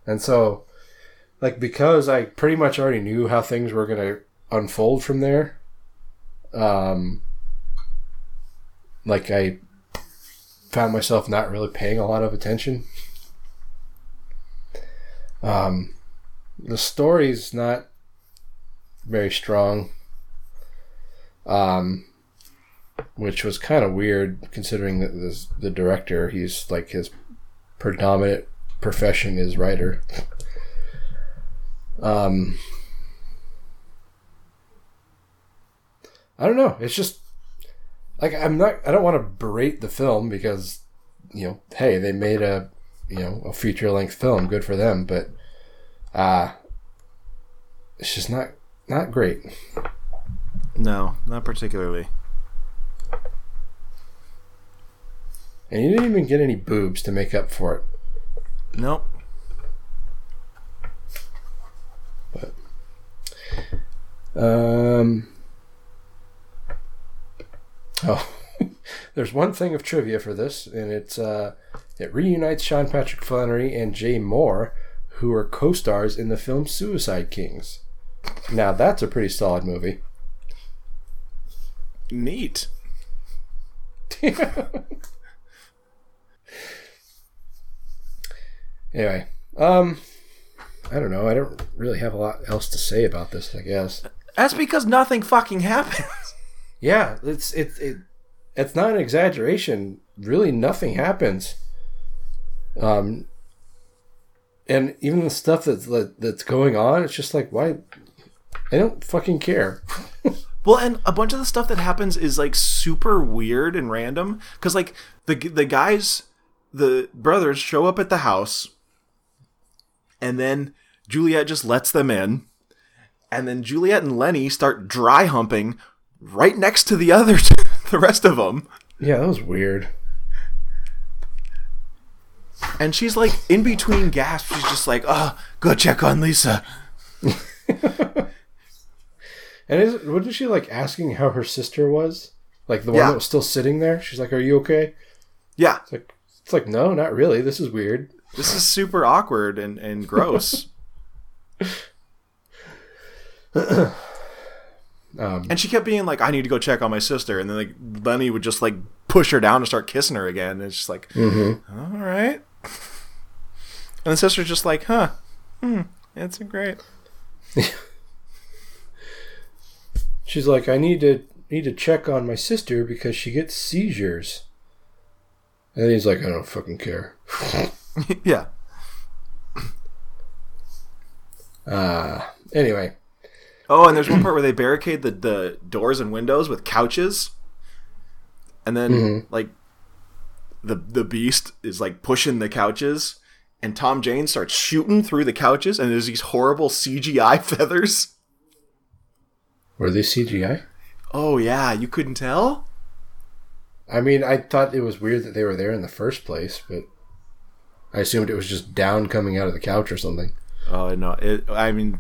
and so like because I pretty much already knew how things were going to unfold from there. Um, like I found myself not really paying a lot of attention. Um, the story's not very strong um, which was kind of weird considering that this, the director, he's like his predominant profession is writer. Um, I don't know. It's just like I'm not. I don't want to berate the film because you know, hey, they made a you know a feature length film. Good for them, but uh it's just not not great. No, not particularly. And you didn't even get any boobs to make up for it. Nope. But um. Oh, (laughs) there's one thing of trivia for this, and it's uh, it reunites Sean Patrick Flanery and Jay Mohr, who are co-stars in the film Suicide Kings. Now that's a pretty solid movie. Neat. (laughs) anyway, um, I don't know. I don't really have a lot else to say about this. I guess that's because nothing fucking happened. Yeah, it's it's it, it's not an exaggeration. Really, nothing happens. Um, and even the stuff that's that, that's going on, it's just like why? I don't fucking care. (laughs) Well, and a bunch of the stuff that happens is like super weird and random because like the the guys, the brothers show up at the house, and then Juliet just lets them in, and then Juliet and Lenny start dry humping right next to the other (laughs) the rest of them, Yeah, that was weird. and she's like in between gasps, she's just like, "Oh, go check on Lisa." (laughs) And is wasn't she like asking how her sister was? Like the one Yeah. that was still sitting there. She's like, "Are you okay?" Yeah, It's like it's like no, not really. This is weird. this is super awkward and and gross. (laughs) (clears throat) Um, And she kept being like, "I need to go check on my sister," and then like Lenny would just like push her down and start kissing her again. And it's just like, Mhm. all right. And the sister's just like, "Huh, hmm, it's great." (laughs) She's like, I need to need to check on my sister because she gets seizures. And he's like, I don't fucking care. (laughs) yeah. Uh anyway. Oh, and there's one part where they barricade the the doors and windows with couches, and then Mhm. like the the beast is like pushing the couches. And Tom Jane starts shooting through the couches, and there's these horrible CGI (laughs) feathers. Were they CGI? Oh yeah, you couldn't tell? I mean, I thought it was weird that they were there in the first place, but I assumed it was just down coming out of the couch or something. Oh no! It, I mean,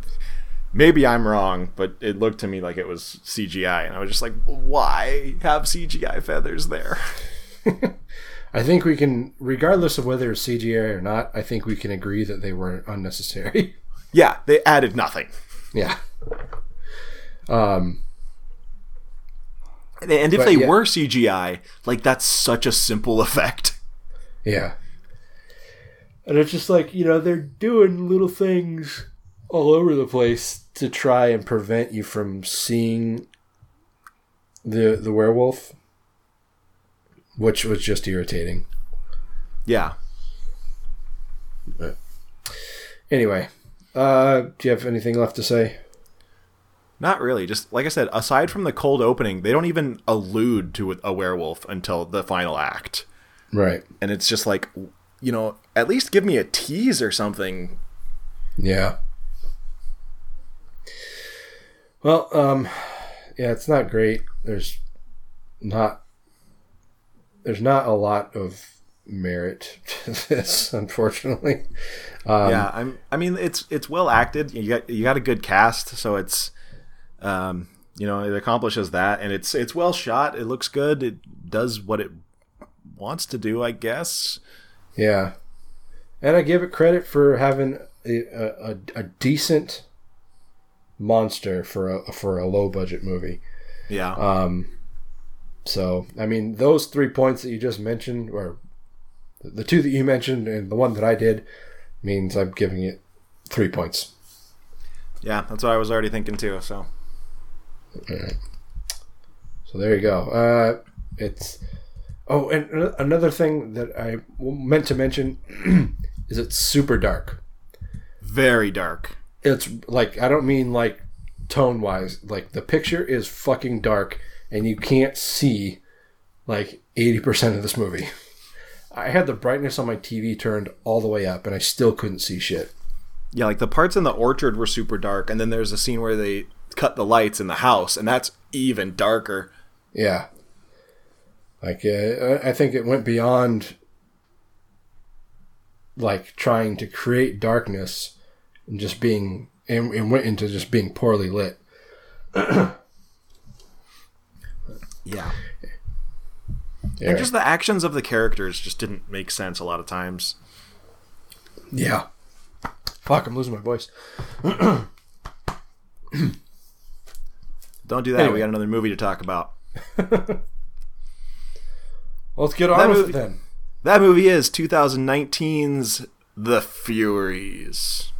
maybe I'm wrong, but it looked to me like it was CGI, and I was just like, why have CGI feathers there? (laughs) I think we can, regardless of whether it's CGI or not, I think we can agree that they were unnecessary. (laughs) Yeah, they added nothing. yeah. Um. And and if they yeah. were CGI, like that's such a simple (laughs) effect. Yeah. And it's just like, you know, they're doing little things all over the place to try and prevent you from seeing the the werewolf, which was just irritating. Yeah. But anyway, uh, do you have anything left to say? Not really. Just like I said, aside from the cold opening, they don't even allude to a werewolf until the final act. Right. And it's just like, you know, at least give me a tease or something. Yeah. Well, um, yeah, it's not great. There's not there's not a lot of merit (laughs) to this, unfortunately. Um, yeah, I'm. I mean, it's it's well acted. You got you got a good cast, so it's, um, you know, it accomplishes that, and it's it's well shot. It looks good. It does what it wants to do, I guess. Yeah, and I give it credit for having a, a, a decent monster for a for a low budget movie. Yeah. Um. So I mean, those three points that you just mentioned, or the two that you mentioned, and the one that I did, means I'm giving it three points. Yeah, that's what I was already thinking too. So Alright. So there you go. Uh, it's oh, and another thing that I meant to mention (clears throat) is it's super dark. very dark. It's like I don't mean like tone wise. Like the picture is fucking dark, and you can't see like eighty percent of this movie. I had the brightness on my TV turned all the way up, and I still couldn't see shit. Yeah, like the parts in the orchard were super dark, and then there's a scene where they cut the lights in the house, and that's even darker. Yeah. Like uh, I think it went beyond like trying to create darkness and just being and, and went into just being poorly lit. (coughs) Yeah. Yeah. And just the actions of the characters just didn't make sense a lot of times. Yeah. Fuck, I'm losing my voice. (coughs) Don't do that. Anyway. We got another movie to talk about. (laughs) Let's get on That with movie- it then. That movie is 2019's The Furies.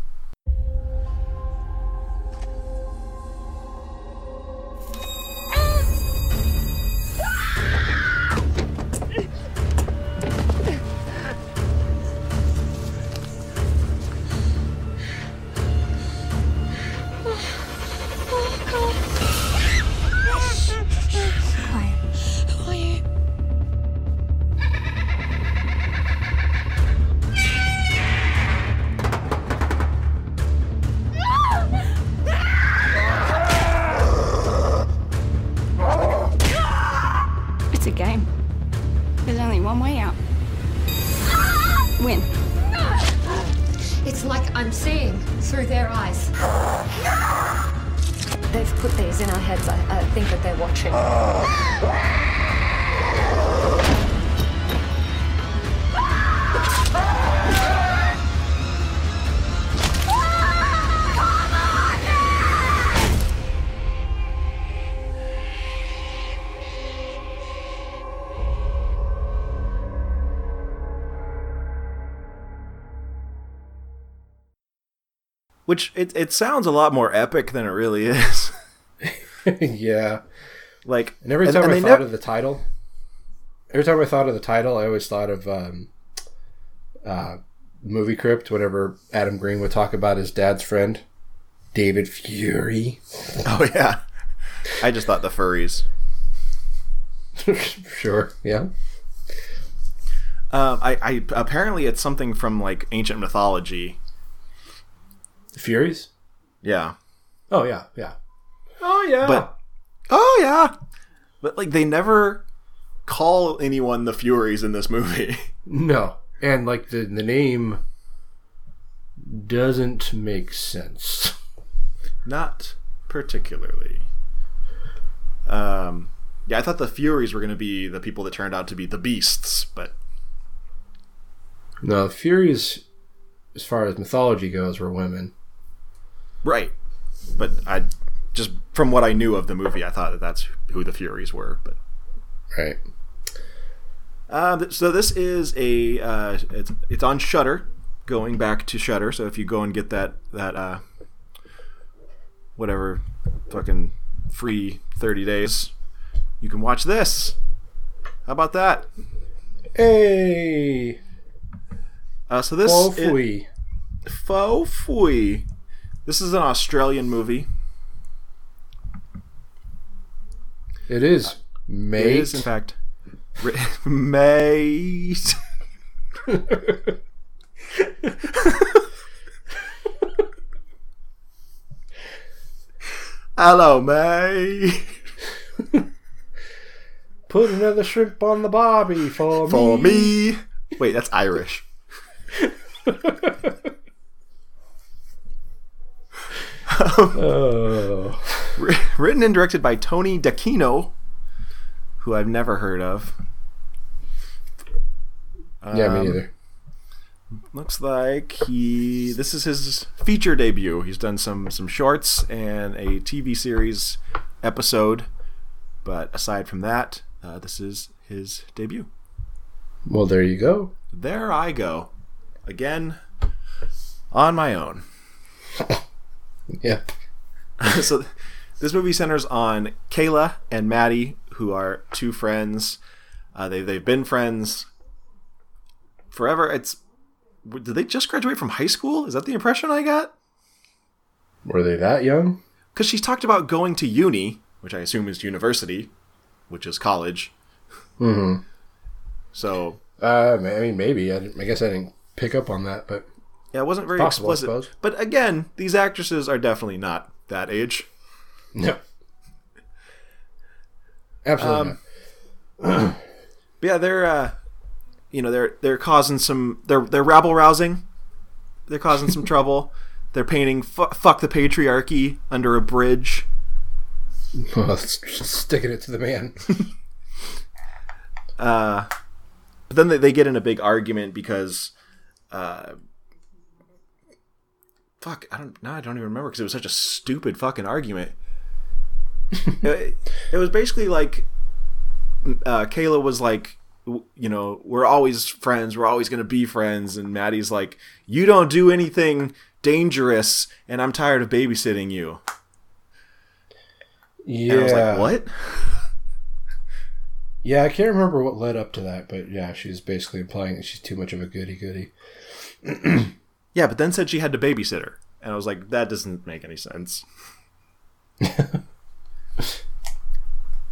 Which it, it sounds a lot more epic than it really is. (laughs) yeah. Like And every time and I thought of the title, every time I thought of the title, I always thought of um, uh, Movie Crypt. Whenever Adam Green would talk about his dad's friend, David Fury. Oh yeah. I just thought the furries. (laughs) sure. Yeah. Um, I, I apparently it's something from like ancient mythology. The Furies. Yeah. Oh yeah. Yeah. Oh yeah. But oh yeah. But like they never call anyone the Furies in this movie. (laughs) No, and like the the name doesn't make sense. Not particularly. Um, yeah, I thought the Furies were going to be the people that turned out to be the Beasts, but No, the Furies, as far as mythology goes, were women. Right. But I just from what I knew of the movie, I thought that that's who the Furies were. But Right. uh, so this is a uh, it's it's on Shudder. Going back to Shudder, so if you go and get that that uh, whatever fucking free thirty days, you can watch this. How about that? Hey. Uh, so this Faux fui. Faux fui. This is an Australian movie. It is. Mate. It is, in fact, (laughs) mate. Hello, mate. (laughs) Put another shrimp on the barbie for, For me. me. Wait, that's Irish. (laughs) (laughs) Oh. Written and directed by Tony D'Aquino, who I've never heard of. Yeah, me Um, neither. Looks like he. This is his feature debut. He's done some some shorts and a TV series episode, but aside from that, uh, this is his debut. Well, there you go. There I go, again, on my own. (laughs) Yeah. (laughs) so this movie centers on Kayla and Maddie, who are two friends. Uh, they they've been friends forever. It's did they just graduate from high school? Is that the impression I got? Were they that young? Because she's talked about going to uni, which I assume is university, which is college. Mm-hmm. So Uh, I mean, maybe. I, I guess I didn't pick up on that, but yeah, it wasn't very Possible, explicit. But again, these actresses are definitely not that age. no. Absolutely. Um, (clears throat) yeah, they're uh, you know they're they're causing some they're they're rabble rousing. They're causing some (laughs) trouble. They're painting fu- "fuck the patriarchy" under a bridge. Well, sticking it to the man. (laughs) Uh, but then they, they get in a big argument because, uh, fuck, I don't now I don't even remember because it was such a stupid fucking argument. (laughs) it, it was basically like, uh, Kayla was like, you know, we're always friends. We're always going to be friends. And Maddie's like, you don't do anything dangerous, and I'm tired of babysitting you. Yeah. And I was like, what? (laughs) Yeah, I can't remember what led up to that, but yeah, she's basically implying that she's too much of a goody goody. (clears throat) Yeah, but then said she had to babysit her. And I was like, that doesn't make any sense. (laughs)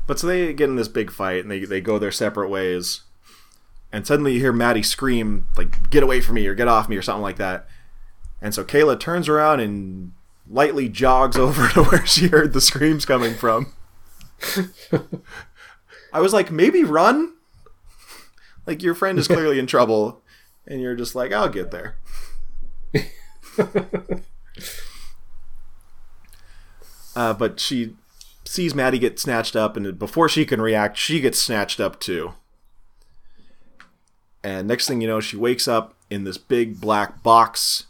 but so they get in this big fight and they, they go their separate ways. And suddenly you hear Maddie scream, like, get away from me or get off me or something like that. And so Kayla turns around and lightly jogs (laughs) over to where she heard the screams coming from. I was like, maybe run? Like, your friend is clearly in trouble. And you're just like, I'll get there. (laughs) Uh, but she sees Maddie get snatched up, and before she can react, she gets snatched up too. And next thing you know, she wakes up in this big black box.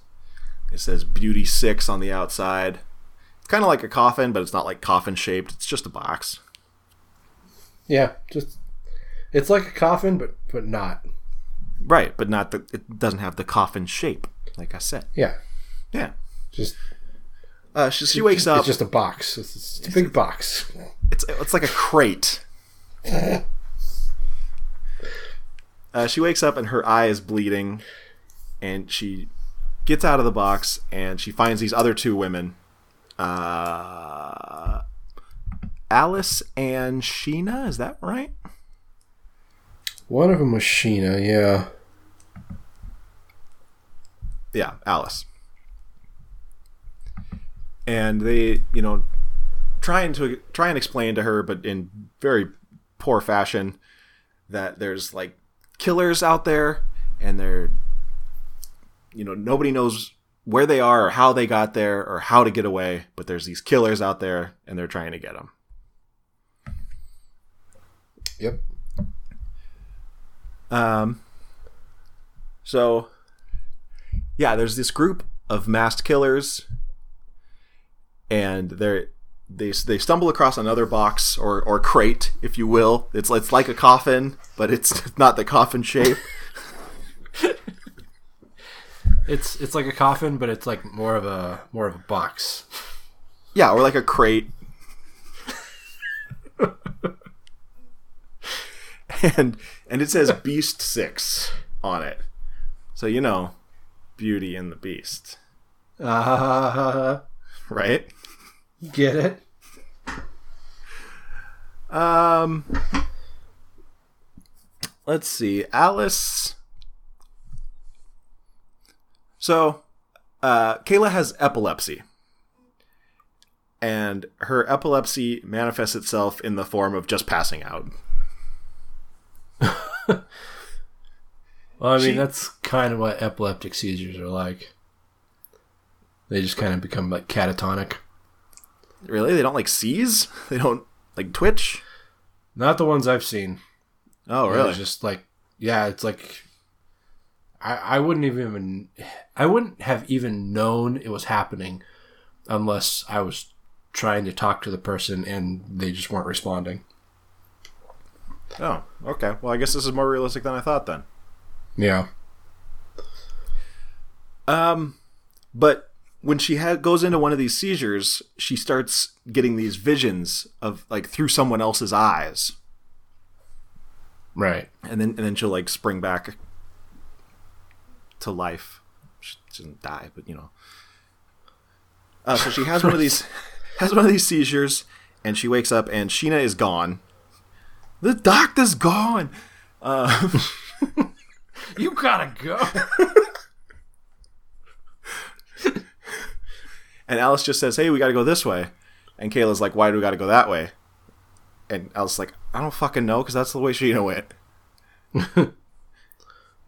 It says Beauty 6 on the outside. It's kind of like a coffin, but it's not like coffin shaped. It's just a box. Yeah, just it's like a coffin, but but not. Right, but not the. It doesn't have the coffin shape, like I said. Yeah, Yeah. just Uh, she, she wakes up. It's just a box. It's, it's a big box. It's it's like a crate. (laughs) Uh, she wakes up and her eye is bleeding, and she gets out of the box and she finds these other two women, uh, Alice and Sheena. Is that right? One of them was Sheena. Yeah. Yeah, Alice. And they, you know, trying to try and explain to her, but in very poor fashion, that there's like killers out there, and they're, you know, nobody knows where they are or how they got there or how to get away, but there's these killers out there, and they're trying to get them. Yep. Um. So, yeah, there's this group of masked killers, and they're they they stumble across another box or or crate, if you will. It's it's like a coffin, but it's (laughs) not the coffin shape. (laughs) It's it's like a coffin, but it's like more of a more of a box. Yeah, or like a crate. (laughs) and and it says Beast Six on it, so you know, Beauty and the Beast, Uh, right? get it? Um, let's see, Alice. So, uh, Kayla has epilepsy, and her epilepsy manifests itself in the form of just passing out. (laughs) Well, I mean, She- that's kind of what epileptic seizures are like. They just kind of become like catatonic. Really, they don't like seize. (laughs) They don't like twitch. Not the ones I've seen. Oh, really? It's just like, yeah, it's like, I I wouldn't even, I wouldn't have even known it was happening, unless I was trying to talk to the person and they just weren't responding. Oh, okay. Well, I guess this is more realistic than I thought then. Yeah. Um, but when she ha- goes into one of these seizures, she starts getting these visions of like through someone else's eyes, Right. and then and then she'll like spring back to life. She doesn't die, but you know. Uh, so she has one of these (laughs) has one of these seizures, and she wakes up, and Sheena is gone. The doctor's gone. Uh, (laughs) You gotta go. (laughs) And Alice just says, "Hey, we got to go this way." And Kayla's like, "Why do we got to go that way?" And Alice's like, "I don't fucking know, because that's the way Sheena went." (laughs)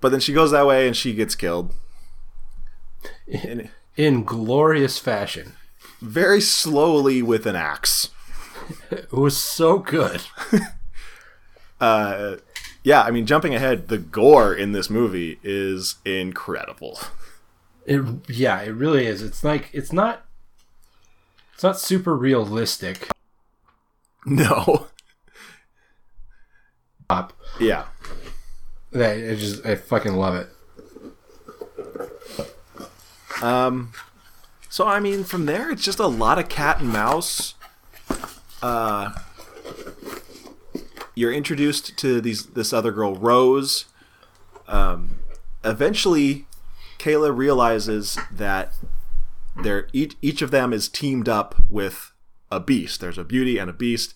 but then she goes that way, and she gets killed. And In glorious fashion. very slowly with an axe. It was so good. Uh, yeah, I mean, jumping ahead, the gore in this movie is incredible. It yeah, it really is. It's like it's not it's not super realistic. No. Up. Yeah. that I just I fucking love it. Um, so I mean, from there, it's just a lot of cat and mouse. Uh, you're introduced to these this other girl, Rose. Um, eventually, Kayla realizes that they're each each of them is teamed up with a beast. There's a beauty and a beast,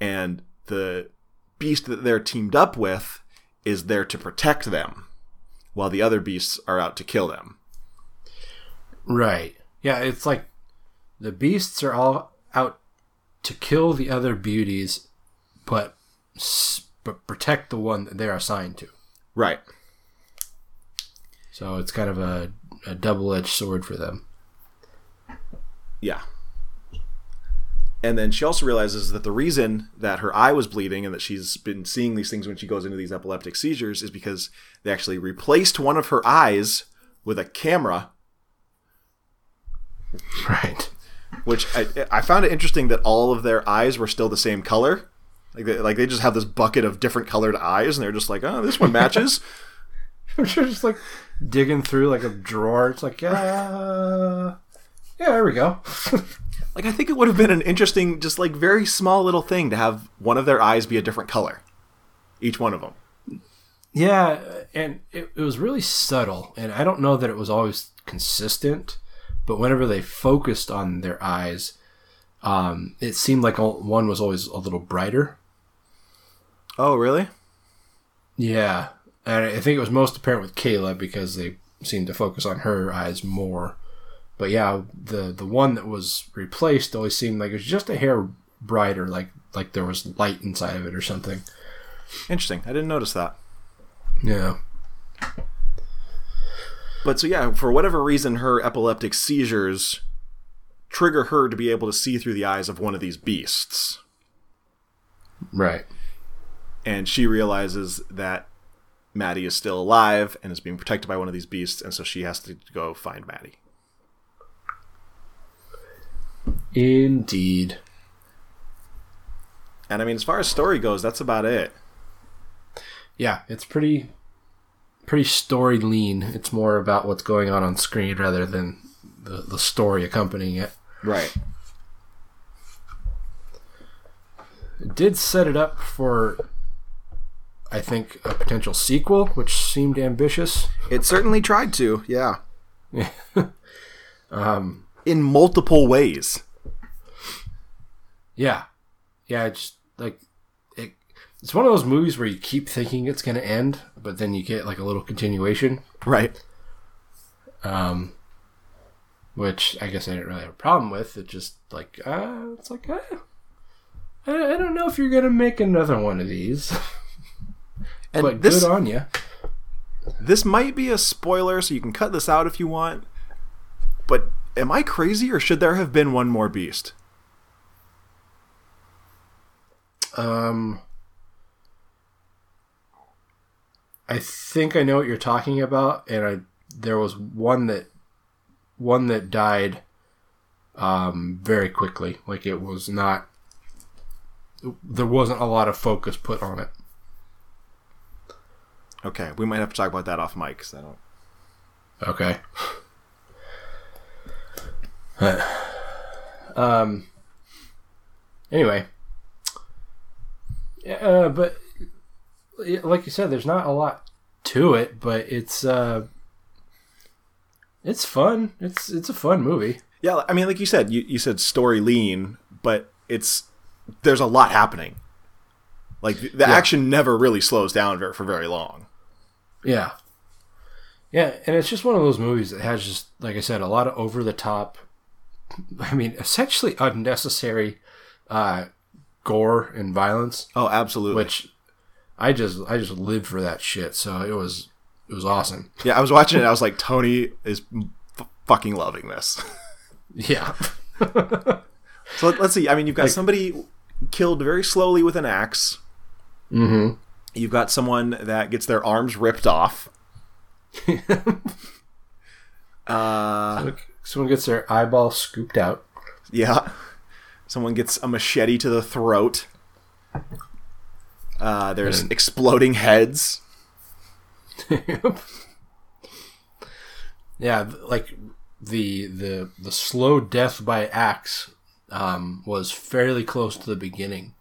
and the beast that they're teamed up with is there to protect them, while the other beasts are out to kill them. Right. Yeah, it's like the beasts are all out to kill the other beauties, but but protect the one that they're assigned to. Right. So it's kind of a, a double edged sword for them. Yeah. And then she also realizes that the reason that her eye was bleeding and that she's been seeing these things when she goes into these epileptic seizures is because they actually replaced one of her eyes with a camera. Right. Which I, I found it interesting that all of their eyes were still the same color. Like they, like they just have this bucket of different colored eyes and they're just like, oh, this one matches. (laughs) I'm sure just like digging through like a drawer. It's like, uh, yeah, there we go. (laughs) like I think it would have been an interesting, just like very small little thing to have one of their eyes be a different color. Each one of them. Yeah, and it, it was really subtle, and I don't know that it was always consistent, but whenever they focused on their eyes, um, it seemed like one was always a little brighter. Oh, really? Yeah, and I think it was most apparent with Kayla because they seemed to focus on her eyes more. But yeah, the the one that was replaced always seemed like it was just a hair brighter, like like there was light inside of it or something. Interesting. I didn't notice that. Yeah. But so yeah, for whatever reason, her epileptic seizures trigger her to be able to see through the eyes of one of these beasts. Right. And she realizes that Maddie is still alive and is being protected by one of these beasts, and so she has to go find Maddie. Indeed. And I mean, as far as story goes, that's about it. Yeah, it's pretty pretty story lean. It's more about what's going on on screen rather than the, the story accompanying it. Right. It did set it up for I think a potential sequel, which seemed ambitious. It certainly tried to, yeah. (laughs) um In multiple ways. Yeah. Yeah, it's like it it's one of those movies where you keep thinking it's going to end, but then you get like a little continuation. Right. Um which I guess I didn't really have a problem with. It just like uh it's like uh, I, I don't know if you're going to make another one of these. (laughs) And but this- good on you. This might be a spoiler, so you can cut this out if you want. But am I crazy, or should there have been one more beast? Um, I think I know what you're talking about, and I there was one that one that died um, very quickly. Like it was not. There wasn't a lot of focus put on it. Okay, we might have to talk about that off mic, 'cause I don't. Okay. (sighs) um. Anyway. Uh, but like you said, there's not a lot to it, but it's uh, it's fun. It's it's a fun movie. Yeah, I mean, like you said, you, you said story lean, but it's there's a lot happening. Like the, the Yeah. action never really slows down for very long. Yeah. Yeah, and it's just one of those movies that has just, like I said, a lot of over the top, I mean, essentially unnecessary uh, gore and violence. Oh, absolutely. Which I just, I just lived for that shit. So it was, it was awesome. Yeah, I was watching it. I was like, Tony is f- fucking loving this. (laughs) Yeah. (laughs) so let, us see. I mean, you've got Like- somebody killed very slowly with an axe. Mm-hmm. You've got someone that gets their arms ripped off. (laughs) uh, Someone gets their eyeball scooped out. Yeah. Someone gets a machete to the throat. Uh, there's And- exploding heads. (laughs) yeah, like the the the slow death by axe um, was fairly close to the beginning,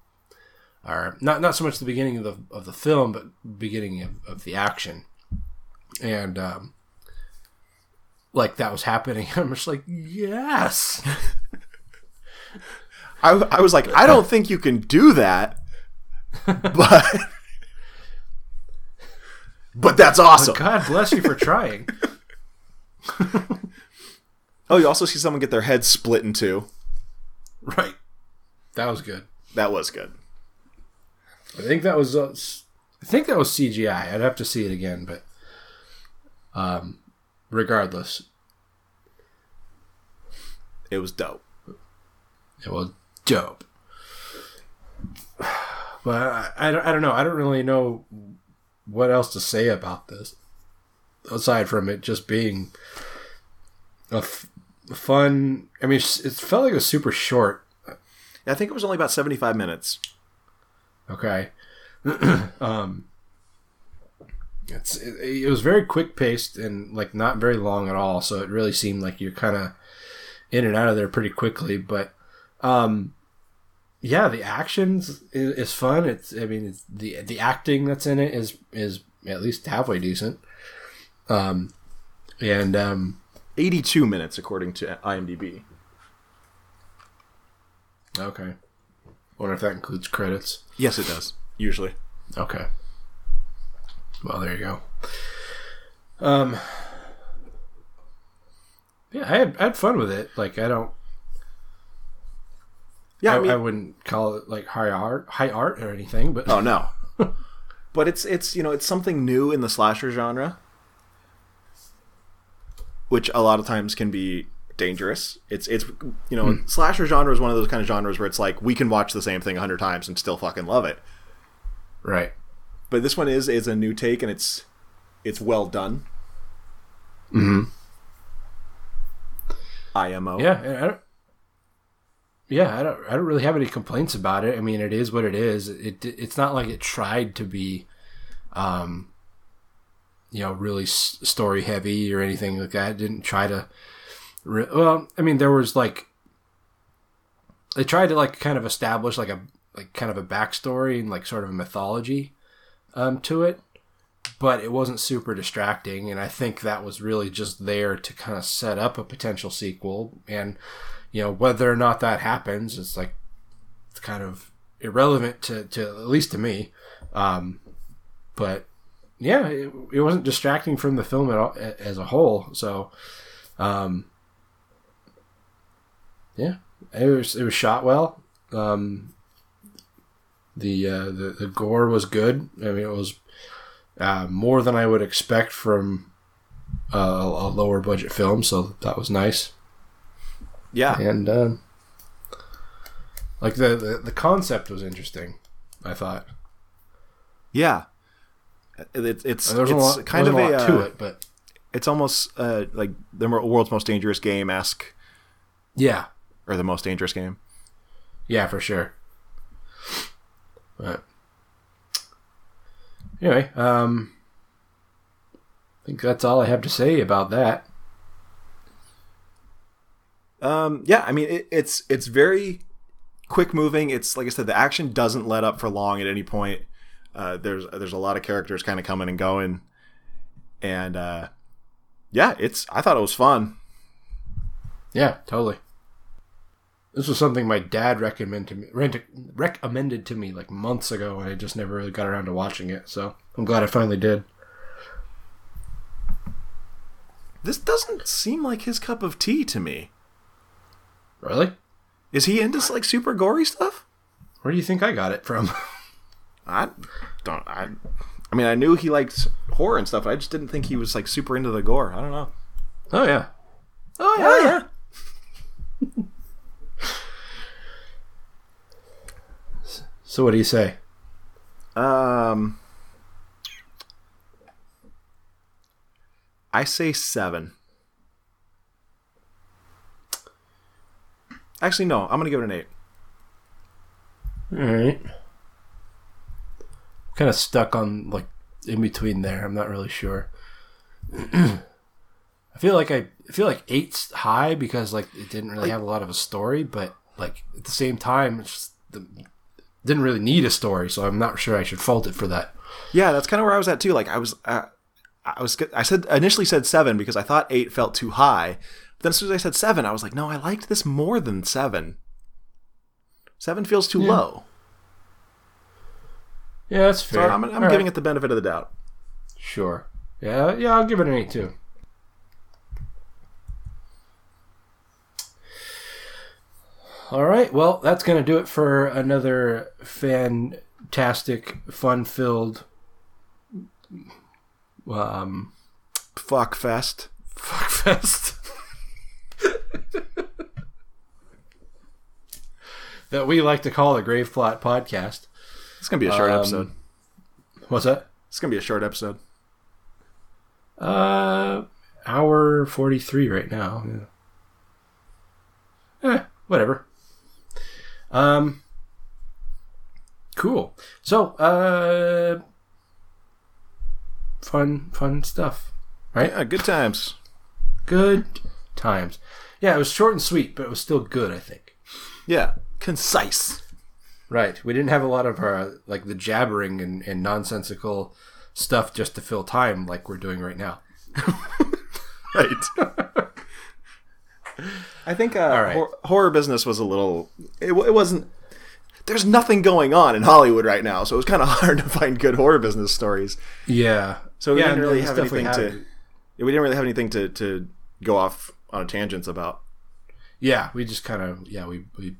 or not not so much the beginning of the of the film, but beginning of, of the action, and um, like that was happening. (laughs) I'm just like, yes. (laughs) I, I was like, I don't think you can do that, (laughs) but but that's awesome. But God bless you for trying. Oh, you also see someone get their head split in two. Right. That was good. That was good. I think that was uh, I think that was CGI. I'd have to see it again, but um, regardless, It was dope. it was dope. But I, I, don't, I don't know. I don't really know what else to say about this aside from it just being a f- fun. I mean, it felt like it was super short. I think it was only about 75 minutes. Okay. (clears throat) um, it's it, it was very quick paced and like not very long at all. So it really seemed like you're kind of in and out of there pretty quickly. But um, yeah, the actions is, is fun. It's I mean it's, the the acting that's in it is is at least halfway decent. Um, and um, 82 minutes according to IMDb. okay. Wonder if that includes credits. Yes, it does. Usually. Okay. Well, there you go. Um. Yeah, I had I had fun with it. Like I don't. Yeah, I, I mean- I wouldn't call it like high art, high art or anything. But Oh no. (laughs) but it's it's you know it's something new in the slasher genre, which a lot of times can be dangerous. It's it's you know slasher genre is one of those kind of genres where it's like we can watch the same thing a hundred times and still fucking love it. Right. But this one is is a new take and it's it's well done. Mm hmm IMO. Yeah, I don't. Yeah, I don't. I don't really have any complaints about it. I mean, it is what it is. It it's not like it tried to be, um, you know, really s- story heavy or anything like that. It didn't try to. Well, I mean, there was like. They tried to like kind of establish like a like kind of a backstory and like sort of a mythology, um, to it, but it wasn't super distracting. And I think that was really just there to kind of set up a potential sequel. And you know whether or not that happens, it's like it's kind of irrelevant to, to at least to me. Um, but yeah, it, it wasn't distracting from the film at all, as a whole. So, um, yeah, it was it was shot well. Um, the, uh, the the gore was good. I mean, it was uh, more than I would expect from uh, a lower budget film. So that was nice. Yeah. and um, like the, the the concept was interesting. I thought. Yeah. It, it's There's a it's lot- kind of a a to uh, it, but- it's almost uh, like the world's most dangerous game esque. Yeah. Or the most dangerous game. Yeah, for sure. But anyway, um, I think that's all I have to say about that. Um, yeah, I mean it, it's it's very quick moving. It's like I said, the action doesn't let up for long at any point. Uh, there's there's a lot of characters kind of coming and going, and uh, yeah, it's I thought it was fun. Yeah, totally. This was something my dad recommended to me, rent, recommended to me like months ago, and I just never really got around to watching it. So I'm glad I finally did. This doesn't seem like his cup of tea to me. Really? Is he into like super gory stuff? Where do you think I got it from? (laughs) I don't. I. I mean, I knew he liked horror and stuff. I just didn't think he was like super into the gore. I don't know. Oh yeah. Oh yeah. Oh, yeah. (laughs) So what do you say? Um, I say seven. Actually, no. I'm gonna give it an eight. All right. Kind of stuck on like in between there. I'm not really sure. (clears throat) I feel like I, I feel like eight's high because like it didn't really have a lot of a story, but like at the same time, it's just the, didn't really need a story, so I'm not sure I should fault it for that. Yeah, that's kind of where I was at too. Like I was, uh, I was, I said initially said seven because I thought eight felt too high. But then as soon as I said seven, I was like, no, I liked this more than seven. Seven feels too Yeah. low. Yeah, that's So fair. I'm, I'm giving right. it the benefit of the doubt. Sure. Yeah, yeah, I'll give it an eight too. All right, well, that's going to do it for another fantastic, fun-filled, um, fuck fest. Fuck fest. (laughs) that we like to call the Grave Plot Podcast. It's gonna be a short Um, episode. What's that? It's gonna be a short episode. Uh, hour forty-three right now. Yeah. Eh, whatever. Um. Cool. So, uh, fun, fun stuff, right? Yeah, good times. Good times. Yeah, it was short and sweet, but it was still good. I think. Yeah, concise. Right. We didn't have a lot of uh, like the jabbering and, and nonsensical stuff just to fill time like we're doing right now. (laughs) right. (laughs) I think uh, All right. hor- horror business was a little. It, it wasn't. There's nothing going on in Hollywood right now, so it was kind of (laughs) hard to find good horror business stories. Yeah. So we Yeah, didn't really have anything to. had- yeah, we didn't really have anything to, to go off on a tangents about. Yeah, we just kind of yeah we we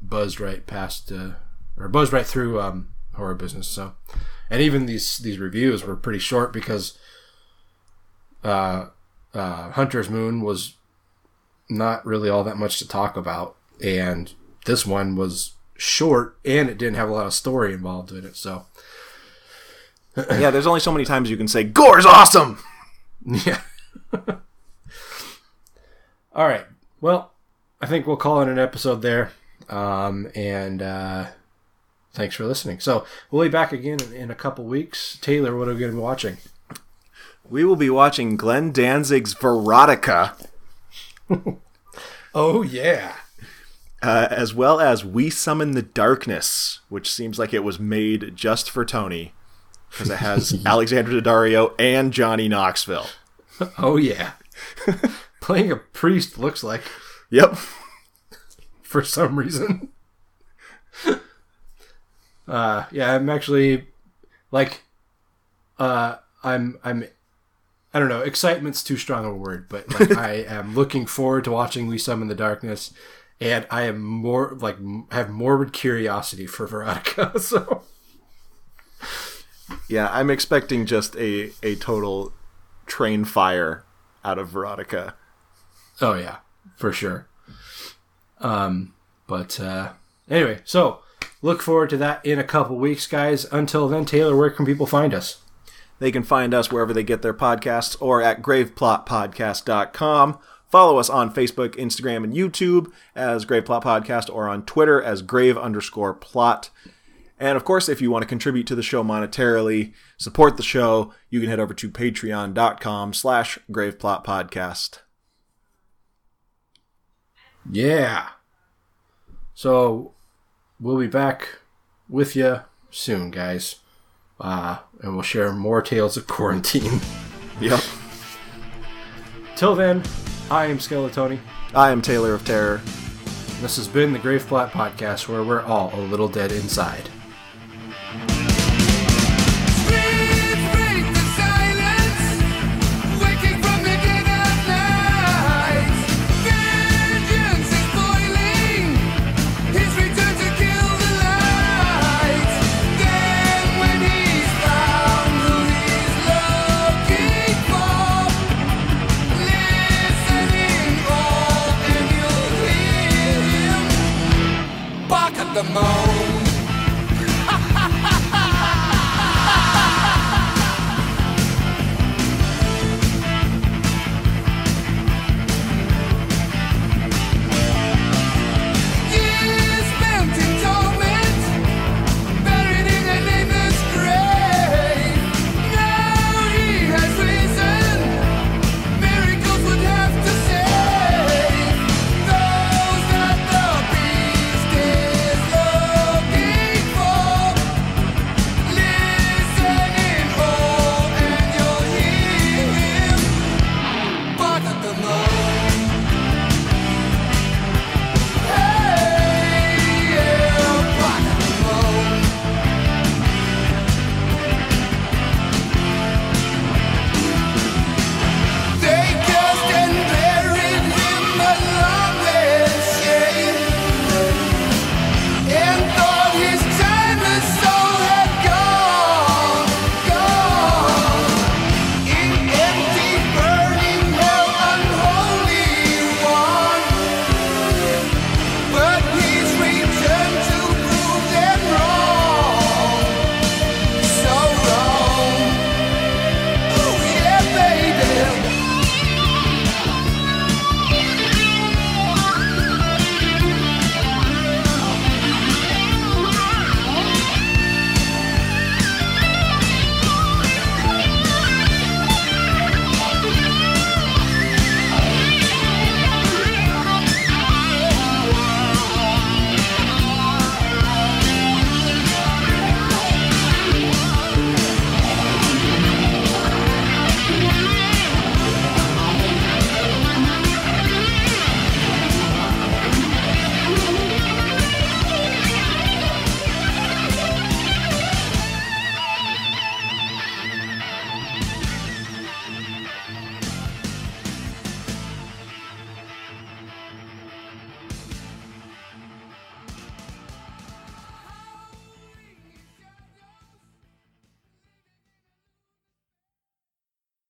buzzed right past uh, or buzzed right through um, horror business. So, and even these these reviews were pretty short because uh, uh, Hunter's Moon was not really all that much to talk about, and this one was short and it didn't have a lot of story involved in it. So, (laughs) yeah, there's only so many times you can say "Gore's awesome." (laughs) Yeah. (laughs) All right. Well, I think we'll call it an episode there. Um, and uh, thanks for listening. So we'll be back again in, in a couple weeks. Taylor, what are we going to be watching? We will be watching Glenn Danzig's Verotica. (laughs) oh yeah. Uh, as well as We Summon the Darkness, which seems like it was made just for Tony, because it has (laughs) (laughs) Alexandra Daddario and Johnny Knoxville. Oh yeah. Playing a priest looks like. Yep. For some reason. uh yeah, I'm actually like uh I'm I'm I don't know, excitement's too strong a word, but like (laughs) I am looking forward to watching We Summon the Darkness and I am more like have morbid curiosity for Verotica. (laughs) So Yeah, I'm expecting just a, a total train fire out of Verotica. Oh yeah, for sure. Um, but uh, anyway, so look forward to that in a couple weeks, guys. Until then, Taylor, where can people find us? They can find us wherever they get their podcasts or at graveplotpodcast.com. Follow us on Facebook, Instagram, and YouTube as Grave Plot Podcast or on Twitter as grave underscore plot. And of course, if you want to contribute to the show monetarily, support the show, you can head over to patreon.com slash graveplotpodcast. Yeah. So we'll be back with you soon, guys. Uh, and we'll share more tales of quarantine. (laughs) Yep. Till then, I am Skeletoni. I am Taylor of Terror. This has been the Grave Plot Podcast, where we're all a little dead inside.